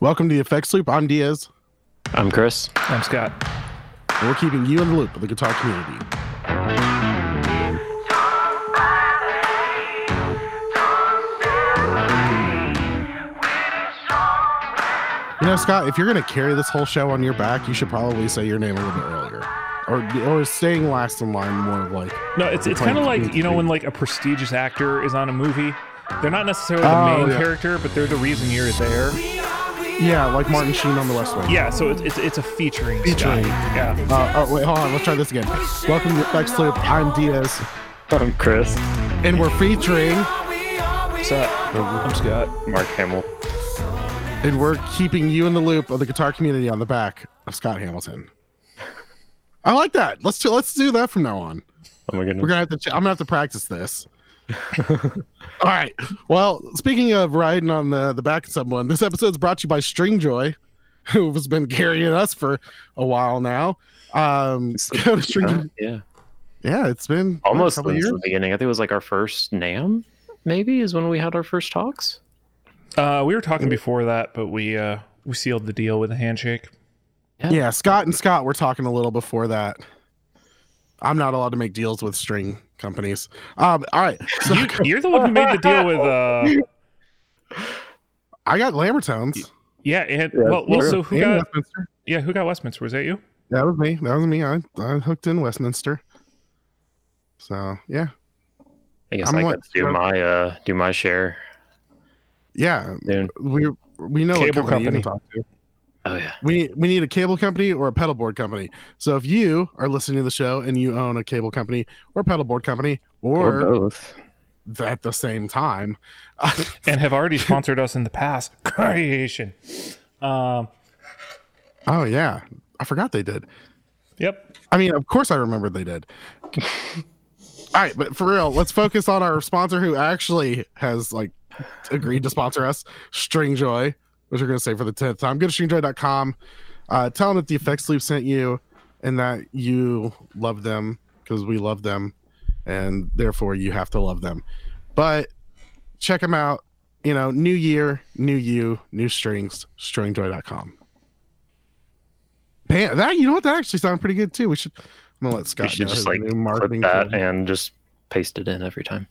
Welcome to the Effects Loop. I'm Diaz. I'm Chris. I'm Scott. And we're keeping you in the loop of the guitar community. You know, Scott, if you're going to carry this whole show on your back, you should probably say your name a little bit earlier. Or, or staying last in line more like No, it's it's kind of like you know when like a prestigious actor is on a movie. They're not necessarily the Oh, main yeah. character, but they're the reason you're there. Yeah, like Martin Sheen on the West Wing. Yeah, so it's it's, it's a featuring. Featuring. Scott. Yeah. Uh, oh wait, hold on. Let's try this again. Welcome to the Effects Loop. I'm Diaz, I'm Chris. and we're featuring, What's up? I'm Scott. Mark Hamill. and we're keeping you in the loop of the guitar community on the back of Scott Hamilton. I like that. Let's do, let's do that from now on. Oh my goodness. We're gonna have to. ch- I'm gonna have to practice this. All right. Well, speaking of riding on the the back of someone, this episode is brought to you by Stringjoy, who has been carrying us for a while now. Um, go to String. yeah. Yeah, it's been what, a Almost couple since years. the beginning. I think it was like our first NAMM, maybe, is when we had our first talks. Uh, we were talking before that, but we uh we sealed the deal with a handshake. Yeah, Scott and Scott were talking a little before that. I'm not allowed to make deals with string companies. Um, all right. So You, you're the one who made the deal with uh I got Lambertones. yeah and Yeah, well well so who and got Westminster. yeah who got Westminster was that you? That was me. That was me. I, I hooked in Westminster. So yeah, I guess I'm i what- could do my uh do my share yeah. soon. We we know Cable what company, you can company. Talk to. Oh yeah. We we need a cable company or a pedal board company. So if you are listening to the show and you own a cable company or pedal board company or, both. at the same time, And have already sponsored us in the past. Creation. Um oh yeah, I forgot they did. yep. I mean, of course I remembered they did. All right, but for real, let's focus on our sponsor who actually has like agreed to sponsor us, Stringjoy, which we're gonna say for the tenth time. Go to stringjoy.com. Uh, tell them that the effects loop sent you and that you love them because we love them, and therefore you have to love them. But check them out. You know, new year, new you, new strings, stringjoy.com. Man, that you know what that actually sounded pretty good too. We should. I'm gonna let Scott should know just like marketing. that code. and just paste it in every time.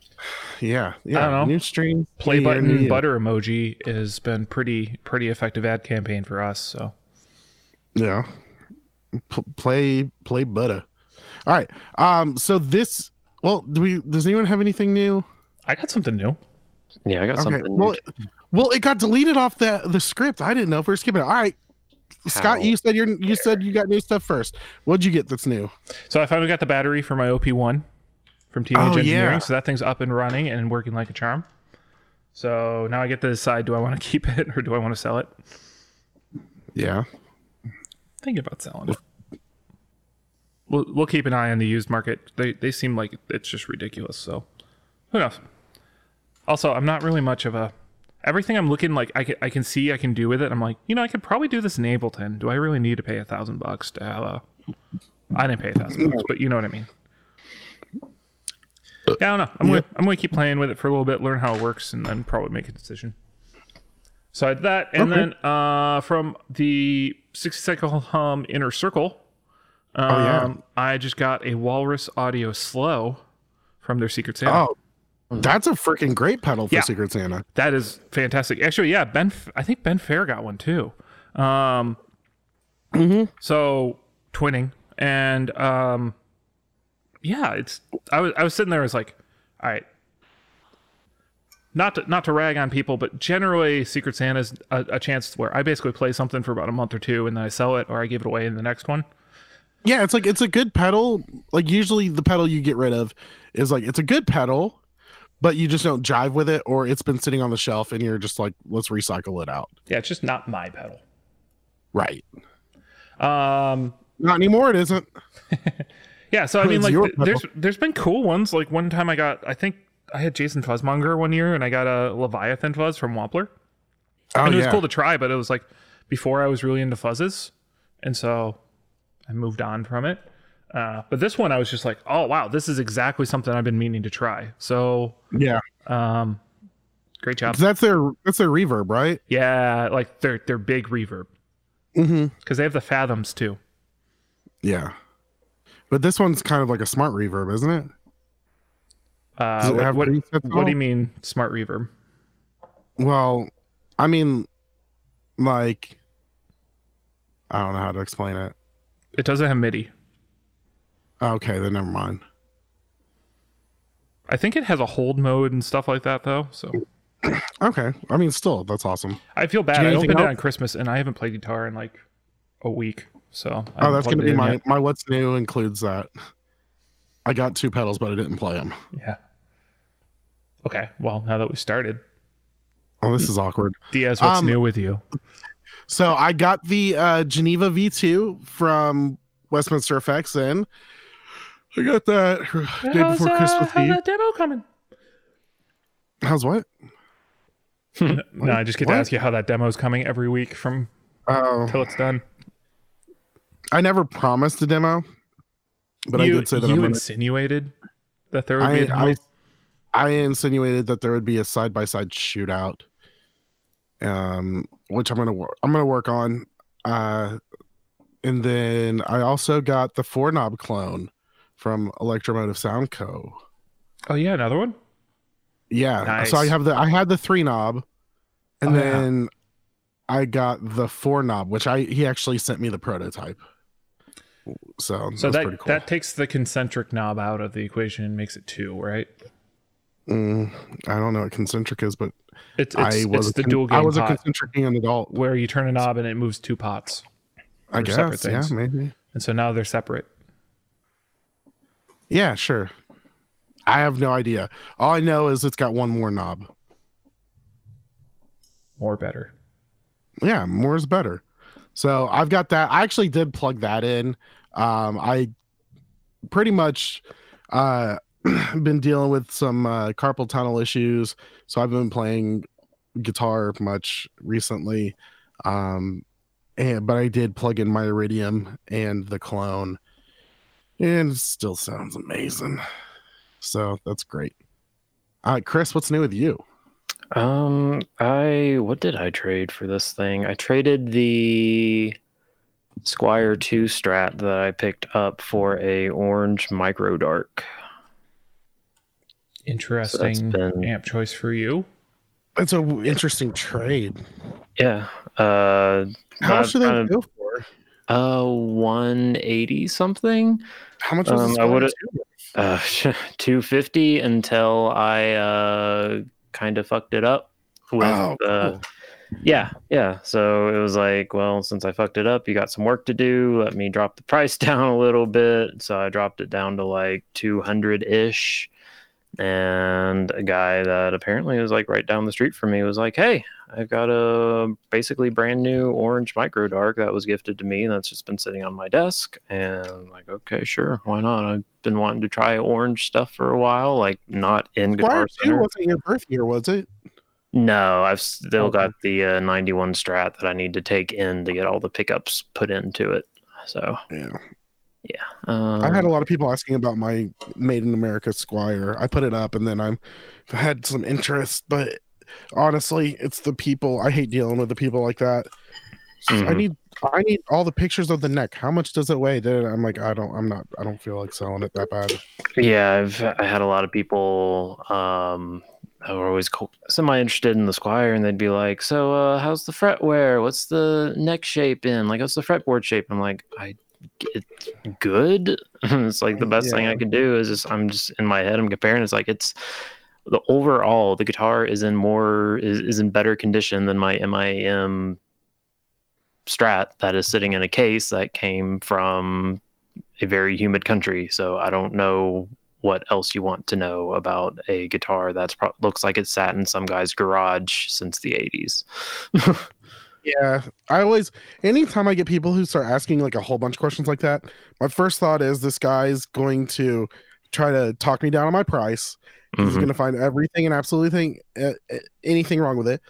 yeah, yeah. don't know. New strings, Play new new button you. butter emoji has been pretty pretty effective ad campaign for us. So Yeah. P- play play butter. All right. Um. So this. Well, do we? Does anyone have anything new? I got something new. Yeah, I got Okay. something. Well, well, it got deleted off the the script. I didn't know if we are skipping it. All right. Scott, How you said you're you said you got new stuff first. What'd you get that's new? So I finally got the battery for my OP1 from Teenage Oh, Engineering. yeah. So that thing's up and running and working like a charm. So now I get to decide: do I want to keep it or do I want to sell it? Yeah. Thinking about selling it. We'll we'll keep an eye on the used market. They they seem like it's just ridiculous. So who knows? Also, I'm not really much of a. Everything I'm looking like I can, I can see I can do with it. I'm like, you know, I could probably do this in Ableton. Do I really need to pay a thousand bucks to have a? I didn't pay a thousand bucks, but you know what I mean. Yeah, I don't know. I'm gonna I'm gonna keep playing with it for a little bit, learn how it works, and then probably make a decision. So I had that, and Okay. then uh, from the 60 cycle hum inner circle, um, Oh, yeah. I just got a Walrus Audio Slow from their Secret Santa. Oh, that's a freaking great pedal for Yeah. Secret Santa. That is fantastic. Actually, yeah, Ben. I think Ben Fair got one too. Um, so twinning and um, yeah, it's. I was I was sitting there. I was like, all right. Not to, not to rag on people, but generally, Secret Santa's a, a chance where I basically play something for about a month or two, and then I sell it or I give it away in the next one. Yeah, it's like it's a good pedal. Like usually the pedal you get rid of is like it's a good pedal, but you just don't jive with it, or it's been sitting on the shelf and you're just like, let's recycle it out. Yeah, it's just not my pedal. Right. Um, Not anymore. It isn't. Yeah, so I mean, like, th- there's there's been cool ones. Like one time, I got I think I had Jason Fuzzmonger one year, and I got a Leviathan fuzz from Wampler, Oh and it was yeah. cool to try. But it was like before I was really into fuzzes, and so I moved on from it. Uh, but this one, I was just like, oh wow, this is exactly something I've been meaning to try. So yeah. um, Great job. that's their that's their reverb, right? Yeah, like they're they're big reverb Mm-hmm. because they have the fathoms too. Yeah. But this one's kind of like a smart reverb, isn't it? Uh, it what, have what, what do you mean smart reverb? Well, I mean, like, I don't know how to explain it. It doesn't have MIDI. Okay, then never mind. I think it has a hold mode and stuff like that though. So Okay, I mean, still, that's awesome. I feel bad. I opened it on Christmas and I haven't played guitar in like a week. So Oh, that's gonna be my yet. my what's new includes that. I got two pedals, but I didn't play them. Yeah. Okay. Well, now that we started, Oh, this is awkward. Diaz, what's Um, new with you? So I got the uh, Geneva V2 from Westminster Effects, and I got that day before uh, Christmas how's Eve. How's that demo coming? How's what? No, I just get to ask you how that demo's coming every week from Oh, till it's done. I never promised a demo, but I did say that you I'm gonna, insinuated that there would be a I, demo. I I insinuated that there would be a side by side shootout, um, which I'm gonna I'm gonna work on, uh, and then I also got the four knob clone from Electromotive Sound Co. oh yeah, another one. Yeah, nice. so I have the I had the three knob, and Oh, yeah. then I got the four knob, which I he actually sent me the prototype. So So that cool. that takes the concentric knob out of the equation and makes it two, right? Mm, I don't know what concentric is, but It's it's, I was it's the con- dual game. I was a concentric an adult. where you turn a knob and it moves two pots, I guess, yeah, maybe. and so now they're separate. Yeah, sure. I have no idea. All I know is it's got one more knob. More better. Yeah, more is better. So I've got that. I actually did plug that in. Um, I pretty much uh been dealing with some uh, carpal tunnel issues, so I've been playing guitar much recently. Um, and but I did plug in my Iridium and the clone, and it still sounds amazing. So that's great. Uh, Chris, what's new with you? Um, I what did I trade for this thing? I traded the Squier 2 Strat that I picked up for a orange micro dark. Interesting been- amp choice for you. It's an interesting trade. Yeah. Uh How much I've do they go for? uh 180 something. How much was Um, this? I would've- Uh 250 until I uh kind of fucked it up with Oh, uh, cool. Yeah, yeah. So it was like, well, since I fucked it up, you got some work to do. Let me drop the price down a little bit. So I dropped it down to like 200 ish. And a guy that apparently was like right down the street from me was like, hey, I've got a basically brand new orange micro dark that was gifted to me. That's just been sitting on my desk. And I'm like, okay, sure. Why not? I've been wanting to try orange stuff for a while, like not in Guitar 2 Center. wasn't your birth year, was it? No, I've still Okay. got the uh, 91 Strat that I need to take in to get all the pickups put into it. So, Yeah. yeah. Um, I had a lot of people asking about my Made in America Squier. I put it up and then I'm I had some interest, but honestly, it's the people. I hate dealing with the people like that. I Mhm. need I need all the pictures of the neck. How much does it weigh? Then I'm like, I don't I'm not I don't feel like selling it that bad. yeah, I've I had a lot of people um who were always semi interested in the Squier, and they'd be like, "So, uh, how's the fret wear? What's the neck shape in? Like, what's the fretboard shape?" I'm like, "I it's good." it's like the best thing I Yeah. could do is just I'm just in my head I'm comparing. It's like it's the overall the guitar is in more is, is in better condition than my MIM Strat that is sitting in a case that came from a very humid country. So I don't know what else you want to know about a guitar that's pro- looks like it sat in some guy's garage since the 80s. Yeah, I always anytime I get people who start asking like a whole bunch of questions like that, my first thought is this guy's going to try to talk me down on my price. He's Mhm. going to find everything and absolutely thing, uh, anything wrong with it.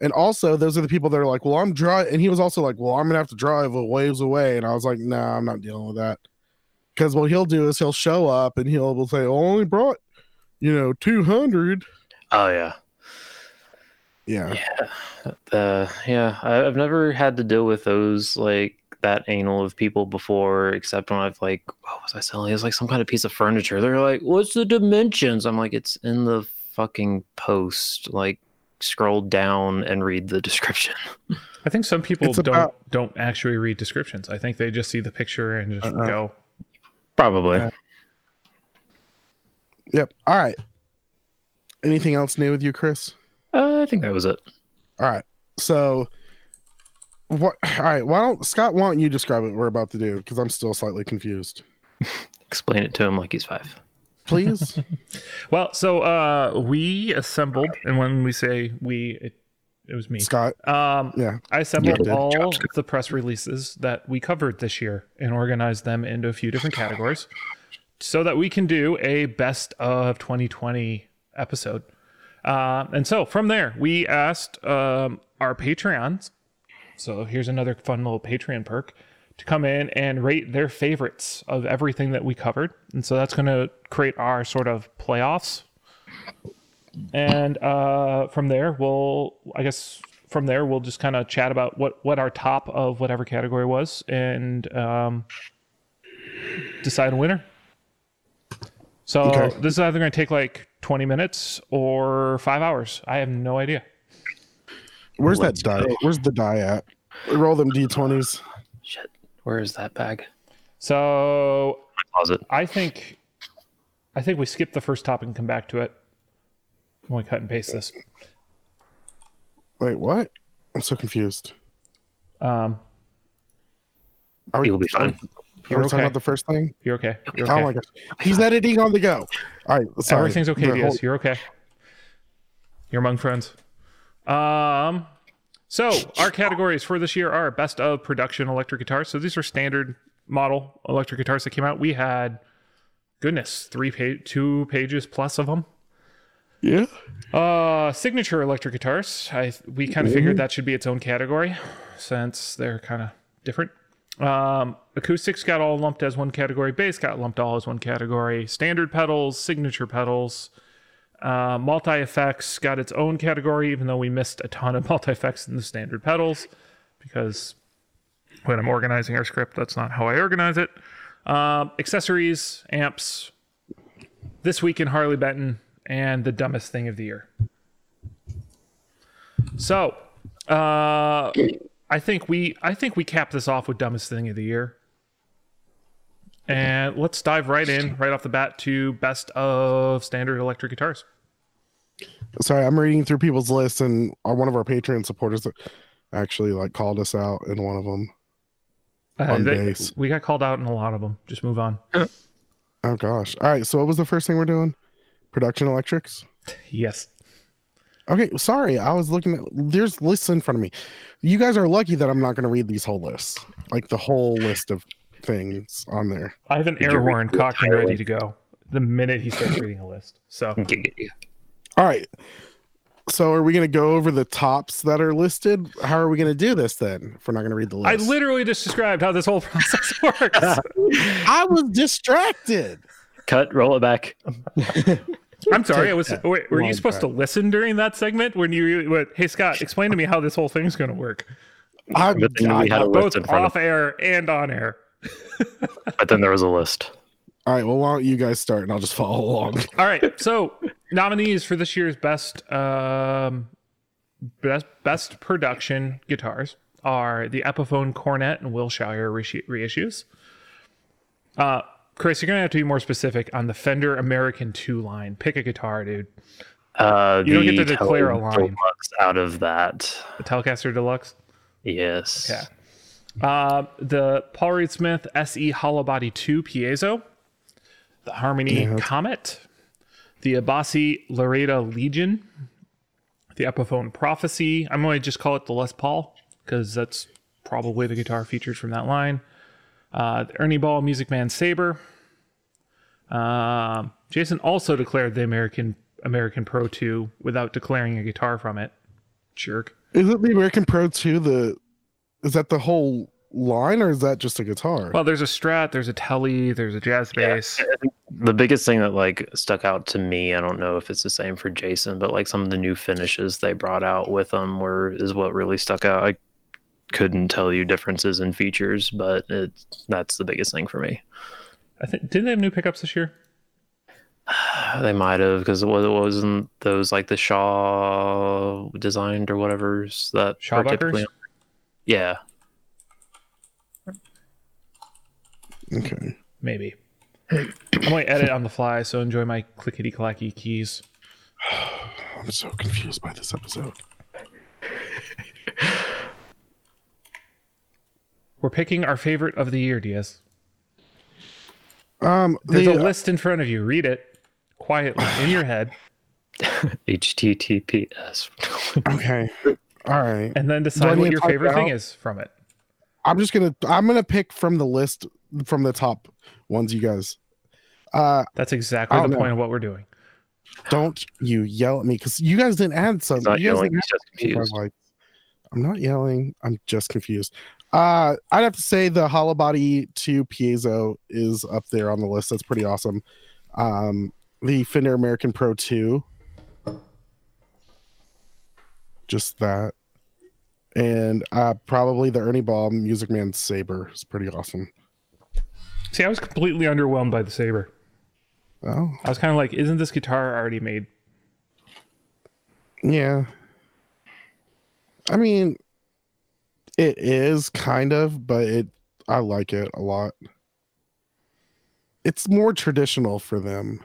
And also, those are the people that are like, "Well, I'm dry," and he was also like, "Well, I'm gonna have to drive a waves away," and I was like, "No, nah, I'm not dealing with that." Because what he'll do is he'll show up and he'll will say, "I only brought, you know, 200." Oh yeah. Yeah. Uh, yeah, I've never had to deal with those like that anal of people before, except when I've like, what was I selling? It's like some kind of piece of furniture. They're like, "What's the dimensions?" I'm like, "It's in the fucking post." Like, scroll down and read the description. I think some people It's don't about- don't actually read descriptions. I think they just see the picture and just Uh-uh. go. Probably. Yeah. Yep. All right. Anything else new with you, Chris? Uh, I think that was it. All right. So, what? All right. Why don't Scott? Why don't you describe what we're about to do? Because I'm still slightly confused. Explain it to him like he's five. Please. Well, so uh, we assembled, and when we say we, it, it was me. Scott. Um, Yeah. I assembled Yeah. all the press releases that we covered this year and organized them into a few different categories so that we can do a best of 2020 episode. Uh, and so from there, we asked um, our Patreons. So here's another fun little Patreon perk to come in and rate their favorites of everything that we covered. And so that's going to create our sort of playoffs and uh, from there we'll i guess from there we'll just kind of chat about what what our top of whatever category was and um, decide a winner so Okay. this is either going to take like 20 minutes or five hours i have no idea Where's Let's that die? go. Where's the die at? Roll them d20s. Shit. Where is that bag? so My closet. i think i think we skip the first topic and come back to it when we cut and paste this Wait, what? I'm so confused. um, Are we, You'll be fine. Are, are we You're talking okay. about the first thing? you're okay you're Oh my gosh. He's editing on the go. All right. Sorry. Everything's okay, The Diaz. whole- You're okay. You're among friends. Um, so our categories for this year are best of production electric guitars. So these are standard model electric guitars that came out. We had, goodness, three page, two pages plus of them. Yeah. Uh, signature electric guitars. I we kind of figured that should be its own category, since they're kind of different. Um, acoustics got all lumped as one category. Bass got lumped all as one category. Standard pedals, signature pedals, uh, multi effects got its own category. Even though we missed a ton of multi effects in the standard pedals, because when I'm organizing our script, that's not how I organize it. Um, accessories, amps. This week in Harley Benton and the dumbest thing of the year. So, uh, I think we I think we cap this off with dumbest thing of the year. And let's dive right in, right off the bat, to best of standard electric guitars. Sorry, I'm reading through people's lists, and uh, one of our Patreon supporters actually like called us out in one of them. Uh, On they- bass. we got called out in a lot of them. Just move on. Oh gosh. All right. So what was the first thing we're doing? Production electrics. Yes. Okay. Sorry, I was looking at. There's lists in front of me. You guys are lucky that I'm not going to read these whole lists, like the whole list of things on there. I have an you air read horn the cocked and ready to go the minute he starts reading a list. So All right. So are we going to go over the tops that are listed? How are we going to do this then? If we're not going to read the list, I literally just described how this whole process works. I was distracted. Cut. Roll it back. I'm sorry. I was. Wait, were you long supposed to listen during that segment when you? What, hey Scott, explain to me how this whole thing's going to work, I, But then we had a both list in front off of. air and on air. But then there was a list. all right. Well, why don't you guys start and I'll just follow along. All right. So nominees for this year's best um, best best production guitars are the Epiphone Coronet and Wilshire reissu- reissues. Uh, Chris, you're gonna have to be more specific on the Fender American Two line. Pick a guitar, dude. Uh, You don't get to declare a line. Deluxe out of that. The Telecaster Deluxe. Yes. Okay. Uh, the Paul Reed Smith SE Hollow Body 2 Piezo, the Harmony Yeah. Comet, the Abasi Larada Legion, the Epiphone Prophecy. I'm going to just call it the Les Paul because that's probably the guitar featured from that line. Uh, the Ernie Ball Music Man Sabre. Um, Jason also declared the American American Pro 2 without declaring a guitar from it. Jerk. Is it the American Pro 2? The is that the whole line, or is that just a guitar? Well, there's a Strat, there's a Tele, there's a jazz Yeah. bass. The biggest thing that like stuck out to me, I don't know if it's the same for Jason, but like some of the new finishes they brought out with them were is what really stuck out. I couldn't tell you differences in features, but it that's the biggest thing for me. I think didn't they have new pickups this year? They might have because it was- it wasn't those like the Shaw designed or whatever's that are Shawbuckers? typically- Yeah, Okay. Maybe. I'm might edit on the fly, so enjoy my clickety clacky keys. I'm so confused by this episode. We're picking our favorite of the year, Diaz. Um, There's the, a list in front of you. Read it quietly in your head, HTTPS. okay. All right. and then decide what your favorite thing is from it. I'm just gonna I'm gonna pick from the list from the top ones, you guys. Uh, That's exactly the don't point of what we're doing. don't you yell at me because you guys didn't add some. He's not you guys yelling, didn't add like- I'm not yelling. I'm just confused. Uh, I'd have to say the Hollow Body 2 Piezo is up there on the list. That's pretty awesome. Um, the Fender American Pro 2. Just that. And uh, probably the Ernie Ball Music Man Sabre is pretty awesome. See, I was completely underwhelmed by the Sabre. Oh, I was kind of like, isn't this guitar already made? Yeah. I mean, it is kind of, but it I like it a lot. It's more traditional for them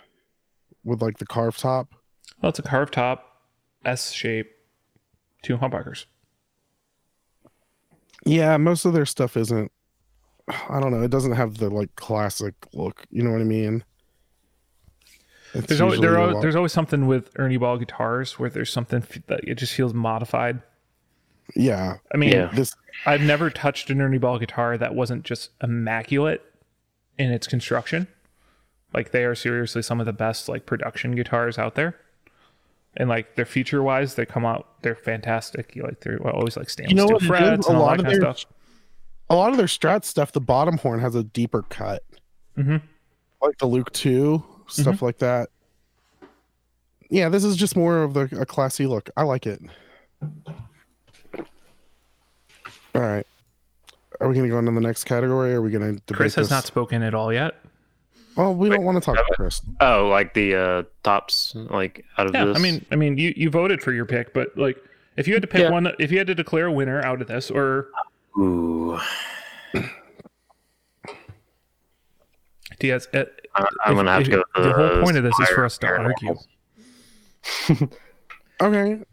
with like the carved top. Well, it's a carved top, S shape, two humbuckers. Yeah, most of their stuff isn't I don't know, it doesn't have the like classic look, you know what I mean? It's There's always, there are, there's always something with Ernie Ball guitars where there's something that it just feels modified. yeah, I mean, Yeah. this I've never touched an Ernie Ball guitar that wasn't just immaculate in its construction. Like they are seriously some of the best like production guitars out there. And like their feature wise, they come out they're fantastic. You like they're always like stainless You know steel what it is? frets A and all lot that kind their- of stuff. a lot of their strat stuff, the bottom horn has a deeper cut. Mhm. Like the Luke 2, stuff Mm-hmm. like that. Yeah, this is just more of the a classy look. I like it. All right. Are we going to go into the next category? Or are we going to Chris has this? not spoken at all yet. Well, we don't want to talk to Chris. Oh, like the uh, tops, like out of Yeah, this. I mean, I mean, you you voted for your pick, but like, if you had to pick Yeah. one, if you had to declare a winner out of this, or ooh, Diaz, uh, I- I'm if- gonna have if- to go. With the whole point of this is for us to Paranormal. argue. Okay.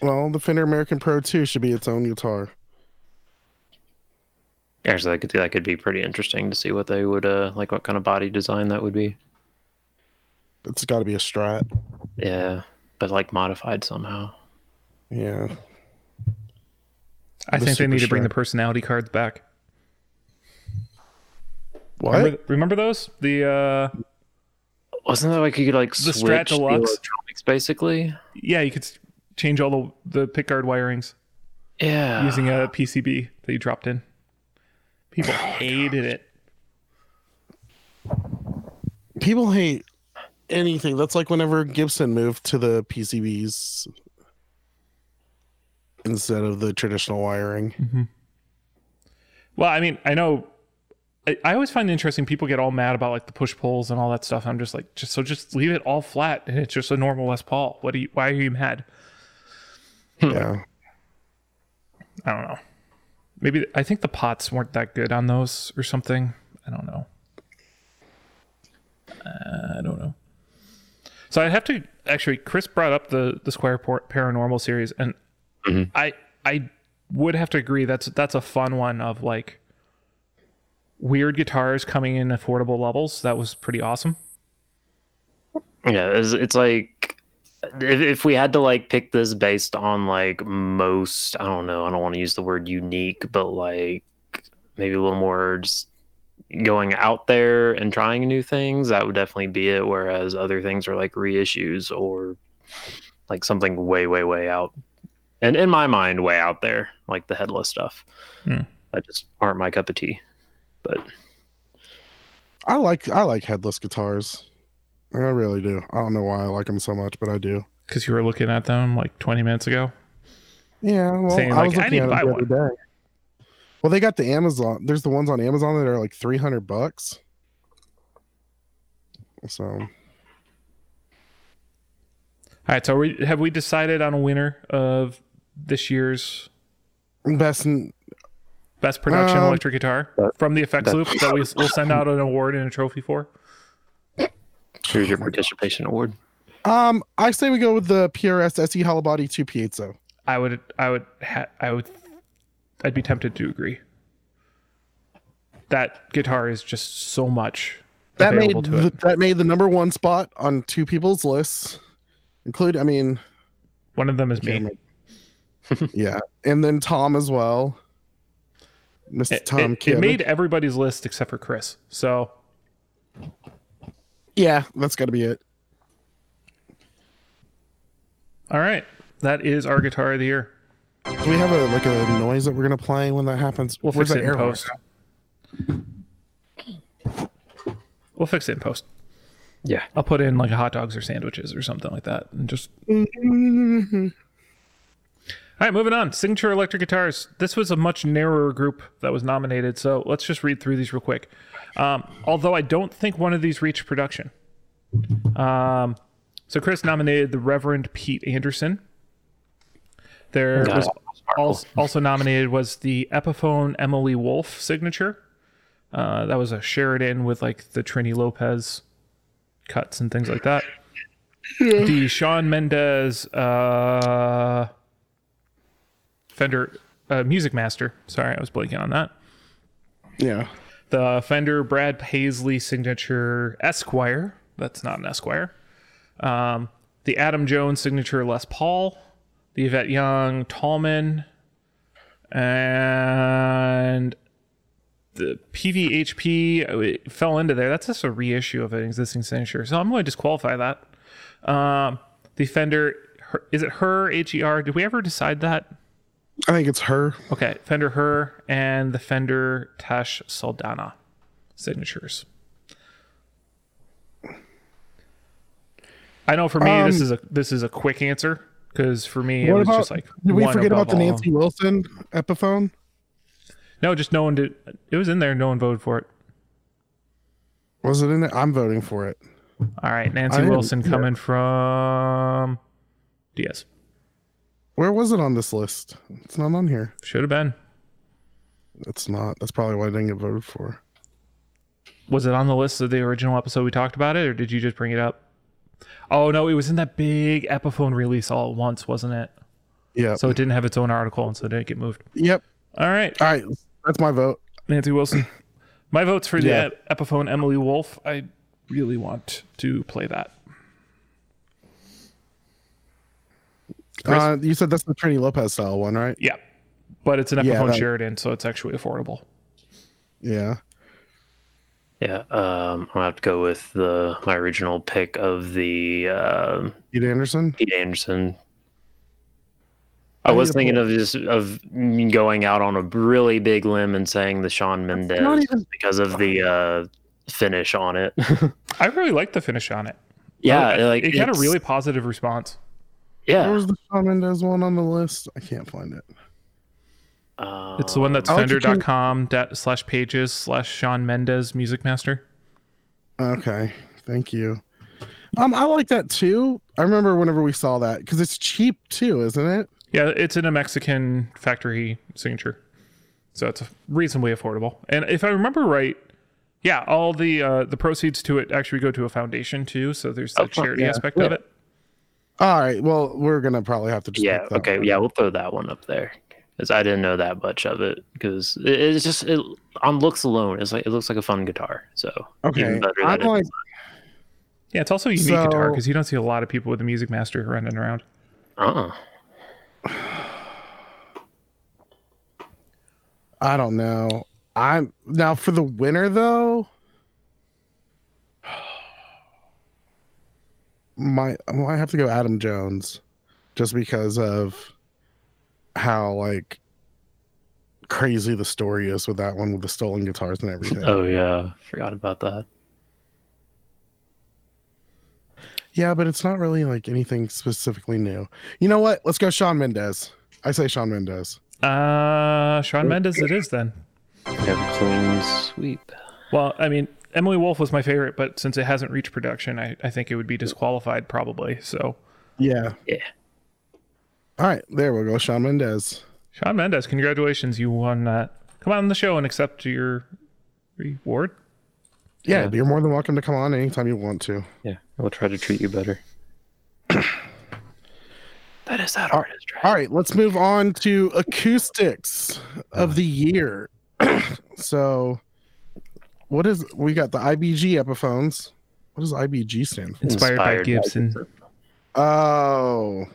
Well, the Fender American Pro 2 should be its own guitar. Actually, that could that could be pretty interesting to see what they would uh like, what kind of body design that would be. It's got to be a Strat. Yeah, but like modified somehow. Yeah. I The think they need to bring Strat. the personality cards back. What? Remember, remember those? The uh, Wasn't that like you could like The switch Strat the electronics basically? yeah, you could change all the the pickguard wirings Yeah. using a PCB that you dropped in. People oh hated it. People hate anything. That's like whenever Gibson moved to the PCBs instead of the traditional wiring. Mm-hmm. Well, I mean, I know. I, I always find it interesting. People get all mad about like the push pulls and all that stuff. I'm just like, just so just leave it all flat, and it's just a normal Les Paul. What do you? Why are you mad? Yeah. I don't know. Maybe I think the pots weren't that good on those or something. I don't know. I don't know. So I have to actually. Chris brought up the the Squier Paranormal series, and mm-hmm. I I would have to agree that's that's a fun one of like weird guitars coming in affordable levels. That was pretty awesome. Yeah, it's, it's like if, if we had to like pick this based on like most, I don't know, I don't want to use the word unique, but like maybe a little more just going out there and trying new things, that would definitely be it. Whereas other things are like reissues or like something way, way, way out. And in my mind, way out there, like the headless stuff. Hmm. that just aren't my cup of tea. But I like I like headless guitars. I really do. I don't know why I like them so much, but I do. Because you were looking at them like 20 minutes ago. Yeah, well, Saying, I like, was I looking need at them buy the other day. Well, they got the Amazon. There's the ones on Amazon that are like 300 bucks. So All right. So we, have we decided on a winner of this year's best best production Um, electric guitar that- from the effects that- loop that we will send out an award and a trophy for? Here's your participation award. um, I say we go with the PRS SE hollow body two piezo. I would, I would, ha- I would, I'd be tempted to agree. That guitar is just so much That made available to the, it. that made the number one spot on two people's lists, include. I mean, One of them is me. yeah, and then Tom as well. Mr. It, Tom it, Kim. it made everybody's list except for Chris. So yeah, that's got to be it. all right, that is our guitar of the year. Do we have a like a noise that we're gonna play when that happens? We'll Where's fix it in post. We'll fix it in post. Yeah. I'll put in like hot dogs or sandwiches or something like that, and just. All right, moving on. Signature electric guitars. This was a much narrower group that was nominated, so let's just read through these real quick. Um, although I don't think one of these reached production. Um, so Chris nominated the Reverend Pete Anderson. There Got was also, also nominated was the Epiphone Emily Wolfe signature. Uh, that was a Sheridan with like the Trini Lopez cuts and things like that. The Shawn Mendes uh, Fender uh, Music Master. Sorry, I was blanking on that. Yeah. The Fender Brad Paisley signature Esquire. That's not an Esquire. Um, the Adam Jones signature Les Paul. The Yvette Young Talman. And the PVHP it fell into there. That's just a reissue of an existing signature. So I'm going to disqualify that. Um, the Fender, her, is it her, H E R? Did we ever decide that? I think it's her. Okay, Fender Her and the Fender Tash Sultana signatures. I know for me this Um, is a this is a quick answer because for me it was about? just like did we forget about the all. Nancy Wilson Epiphone? No, just no one did. It was in there. No one voted for it. Was it in there? I'm voting for it. All right, Nancy didn't Wilson coming from Diaz. Where was it on this list? It's not on here. Should have been. It's not. That's probably why I didn't get voted for. Was it on the list of the original episode we talked about it, or did you just bring it up? Oh no, it was in that big Epiphone release all at once, wasn't it? Yeah. So it didn't have its own article, and so it didn't get moved. yep. All right, All right. That's my vote. Nancy Wilson. My vote's for the Yeah. Epiphone Emily Wolfe. I really want to play that. Uh, you said that's the Trini Lopez style one, right? Yeah, but it's an Yeah, Epiphone that- Sheridan, so it's actually affordable. Yeah. Yeah. Um, I'm gonna have to go with the my original pick of the um Pete Anderson. Pete Anderson. I I was thinking of just of going out on a really big limb and saying the Shawn Mendes even- because of the uh, finish on it. I really like the finish on it. yeah, I- like it got a really positive response. Where yeah. was the Shawn Mendes one on the list? I can't find it. Uh, It's the one that's like fender.com da- slash pages slash Shawn Mendes Music Master. Okay. Thank you. Um, I like that too. I remember whenever we saw that because it's cheap too, isn't it? Yeah, it's in a Mexican factory signature, so it's reasonably affordable. And if I remember right, yeah, all the uh, the proceeds to it actually go to a foundation too. So there's the Oh, charity yeah. aspect Yeah. of it. All right. Well, we're gonna probably have to just yeah. Okay. one. Yeah, we'll throw that one up there because I didn't know that much of it because it, it's just it, on looks alone, it's like it looks like a fun guitar. So Okay. I'm that it- like, Yeah, it's also a unique guitar because you don't see a lot of people with a Music Master running around. uh-uh. I don't know. I'm now for the winner though. My I have to go Adam Jones, just because of how like crazy the story is with that one with the stolen guitars and everything. Oh yeah, forgot about that. Yeah, but it's not really like anything specifically new. You know what? Let's go Shawn Mendes. I say Shawn Mendes. Uh, Shawn Mendes it is then. Have a clean sweep. Well, I mean, Emily Wolfe was my favorite, but since it hasn't reached production, I, I think it would be disqualified probably. So, Yeah. Yeah. All right, there we go. Shawn Mendes. Shawn Mendes, congratulations. You won that. Come on the show and accept your reward. Yeah, Yeah. you're more than welcome to come on anytime you want to. Yeah, we'll try to treat you better. that is that All- artist, right? All right, let's move on to acoustics of uh-huh. the year. so, what is we got the IBG Epiphones? What does IBG stand for? Inspired, by Gibson. Oh,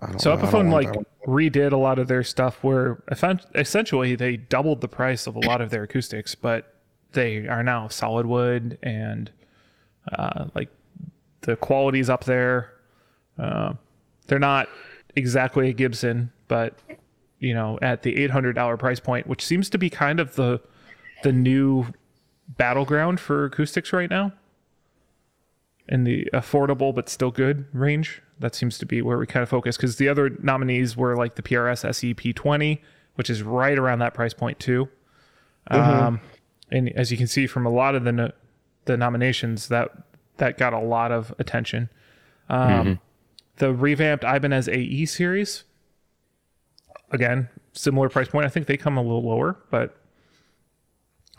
I don't So know, Epiphone like that redid a lot of their stuff where effen- essentially they doubled the price of a lot of their acoustics, but they are now solid wood and uh, like the quality's up there. Uh, they're not exactly a Gibson, but you know, at the eight hundred dollar price point, which seems to be kind of the the new battleground for acoustics right now. In the affordable but still good range, that seems to be where we kind of focus because the other nominees were like the PRS SEP20, which is right around that price point too. Um, and as you can see from a lot of the no- the nominations, that that got a lot of attention. Um, The revamped Ibanez AE series, again, similar price point. I think they come a little lower, but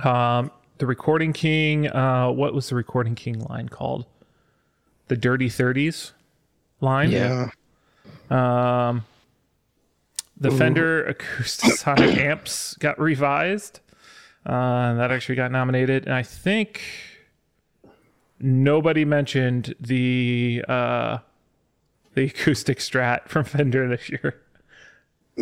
um, the Recording King, uh, what was the Recording King line called? The Dirty Thirties line. Yeah. Um, the Fender Acoustasonic amps got revised. Uh, that actually got nominated, and I think nobody mentioned the uh, the acoustic Strat from Fender this year.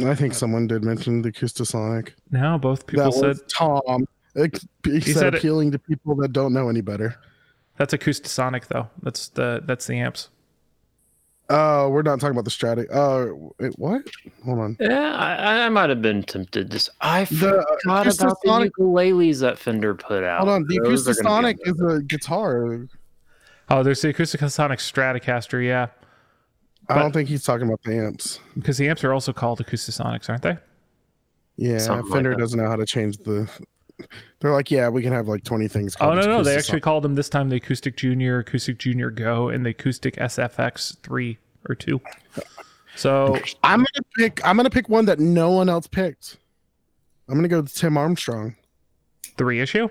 I think someone did mention the Acoustasonic. Now both people that said Tom. It, he, said, said it- appealing to people that don't know any better. that's Acoustasonic though. That's the that's the amps. Oh, we're not talking about the Strat. Oh, wait, what? Hold on. Yeah, I, I might have been tempted. Just I The forgot about the Acoustasonic- ukuleles that Fender put out. Hold on. The Those are gonna Acoustasonic is a guitar. Oh, there's the Acoustasonic Stratocaster, yeah, I don't think he's talking about the amps. because the amps are also called Acoustic Acoustasonics, aren't they? Yeah, Something Fender that. doesn't know how to change the. They're like, yeah, we can have like twenty things. Oh no, no, they actually called them this time the Acoustic Junior, Acoustic Junior Go, and the Acoustic SFX three or two. So I'm gonna pick. I'm gonna pick one that no one else picked. I'm gonna go to Tim Armstrong. the reissue.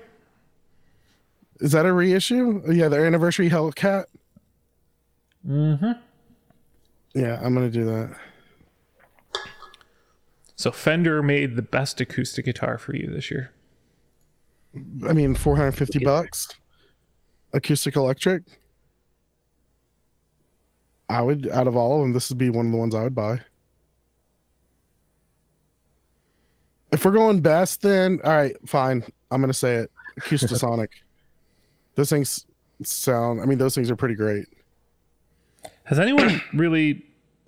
Is that a reissue? Yeah, their anniversary Hellcat. Mm-hmm. Yeah, I'm gonna do that. So Fender made the best acoustic guitar for you this year. I mean, 450 bucks. Acoustic electric. I would, out of all of them, this would be one of the ones I would buy. If we're going best, then all right, fine. I'm gonna say it. Acoustasonic. those things sound. I mean, those things are pretty great. Has anyone really?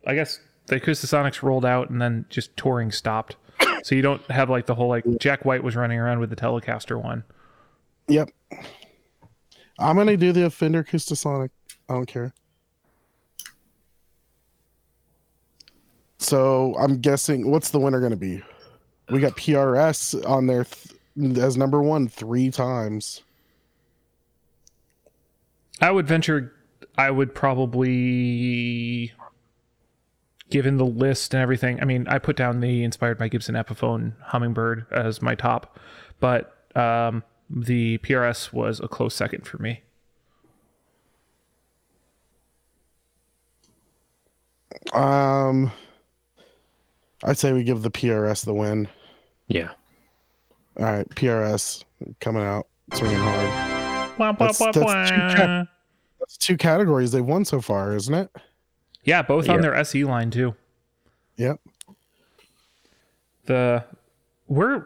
I guess the Acoustasonics rolled out and then just touring stopped. So you don't have like the whole like Jack White was running around with the Telecaster one. Yep. I'm gonna do the Fender Acoustasonic. I don't care. So I'm guessing what's the winner gonna be? We got PRS on there th- as number one three times. I would venture. I would probably, given the list and everything. I mean, I put down the inspired by Gibson Epiphone Hummingbird as my top, but um, the PRS was a close second for me. Um, I'd say we give the PRS the win. Yeah. All right, PRS coming out swinging hard. Wah, wah, That's- wah, that's two wah. That's two categories they've won so far, isn't it? Yeah, both on their SE line too. Yep. The we're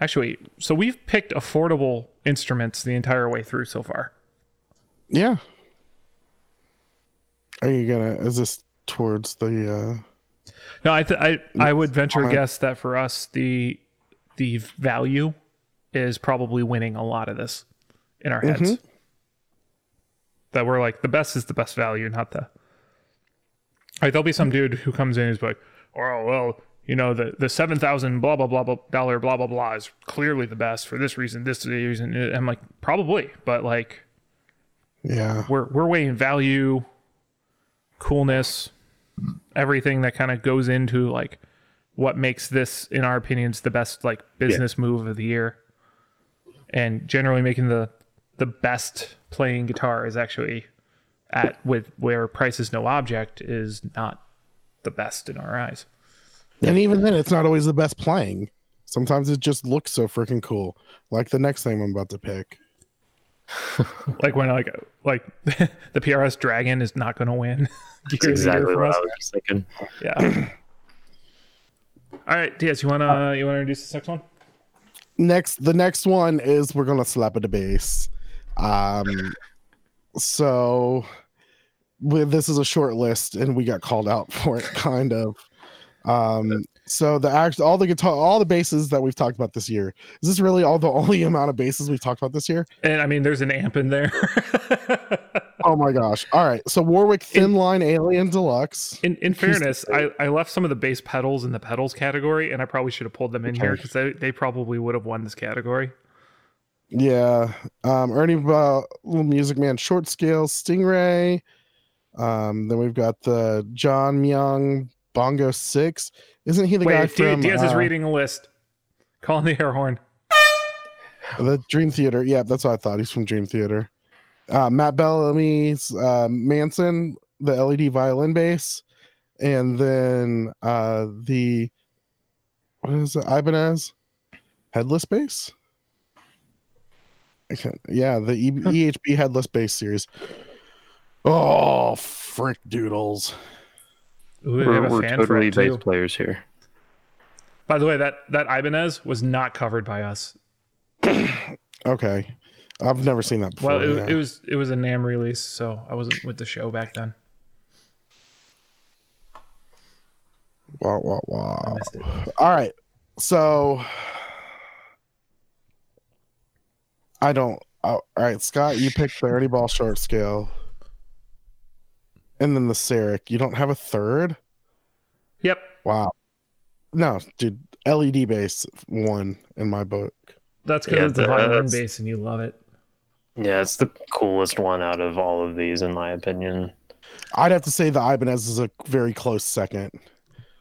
actually so we've picked affordable instruments the entire way through so far. Yeah. Are you gonna? Is this towards the? uh No, I th- I I would venture a comment. guess that for us the the value is probably winning a lot of this in our heads. That we're like the best is the best value, not the. Like there'll be some dude who comes in who's like, oh well, you know the the seven thousand blah blah blah blah dollar blah blah blah is clearly the best for this reason, this reason. I'm like probably, but like Yeah. we're we're weighing value, coolness, everything that kind of goes into like what makes this, in our opinions, the best like business move of the year. And generally making the the best playing guitar is actually at with where price is no object is not the best in our eyes. And even then, it's not always the best playing. Sometimes it just looks so freaking cool. Like the next thing I'm about to pick. Like when like like the PRS Dragon is not going to win. That's Year of the year exactly what us. I was thinking. Yeah. All right, Diaz, you wanna you wanna introduce this next one? Next, the next one is we're gonna slap at the base. Um, so we- this is a short list, and we got called out for it, kind of. Um, so the act, all the guitar, all the basses that we've talked about this year. Is this really all the only amount of basses we've talked about this year? And I mean, there's an amp in there. Oh my gosh! All right, so Warwick Thin Line Alien Deluxe. in in fairness, I, I left some of the bass pedals in the pedals category, and I probably should have pulled them in here because they, they probably would have won this category. Yeah. Um, Ernie Ball, Music Man Short Scale Stingray. Um, then we've got the John Myung Bongo Six. Isn't he the guy Wait, Di- from Diaz is uh, reading a list. Calling the air horn. the Dream Theater? Yeah, that's what I thought. He's from Dream Theater. Uh, Matt Bellamy's uh, Manson, the LED violin bass, and then uh, the what is it? Ibanez headless bass. Yeah, the EHB headless bass series. Oh, frick doodles! Ooh, they We're, have a we're fan totally for it bass too. players here. By the way, that that Ibanez was not covered by us. Okay, I've never seen that before. Well, it, yeah. it was it was a NAMM release, so I wasn't with the show back then. wow, wow, wow. All right. So I don't. oh, all right, Scott, you picked the Ernie Ball short scale. And then the Serek. You don't have a third? Yep. Wow. No, dude. LED base one in my book. That's because Yeah, it's a the- uh, violin that's- bass and you love it. Yeah, it's the coolest one out of all of these, in my opinion. I'd have to say the Ibanez is a very close second.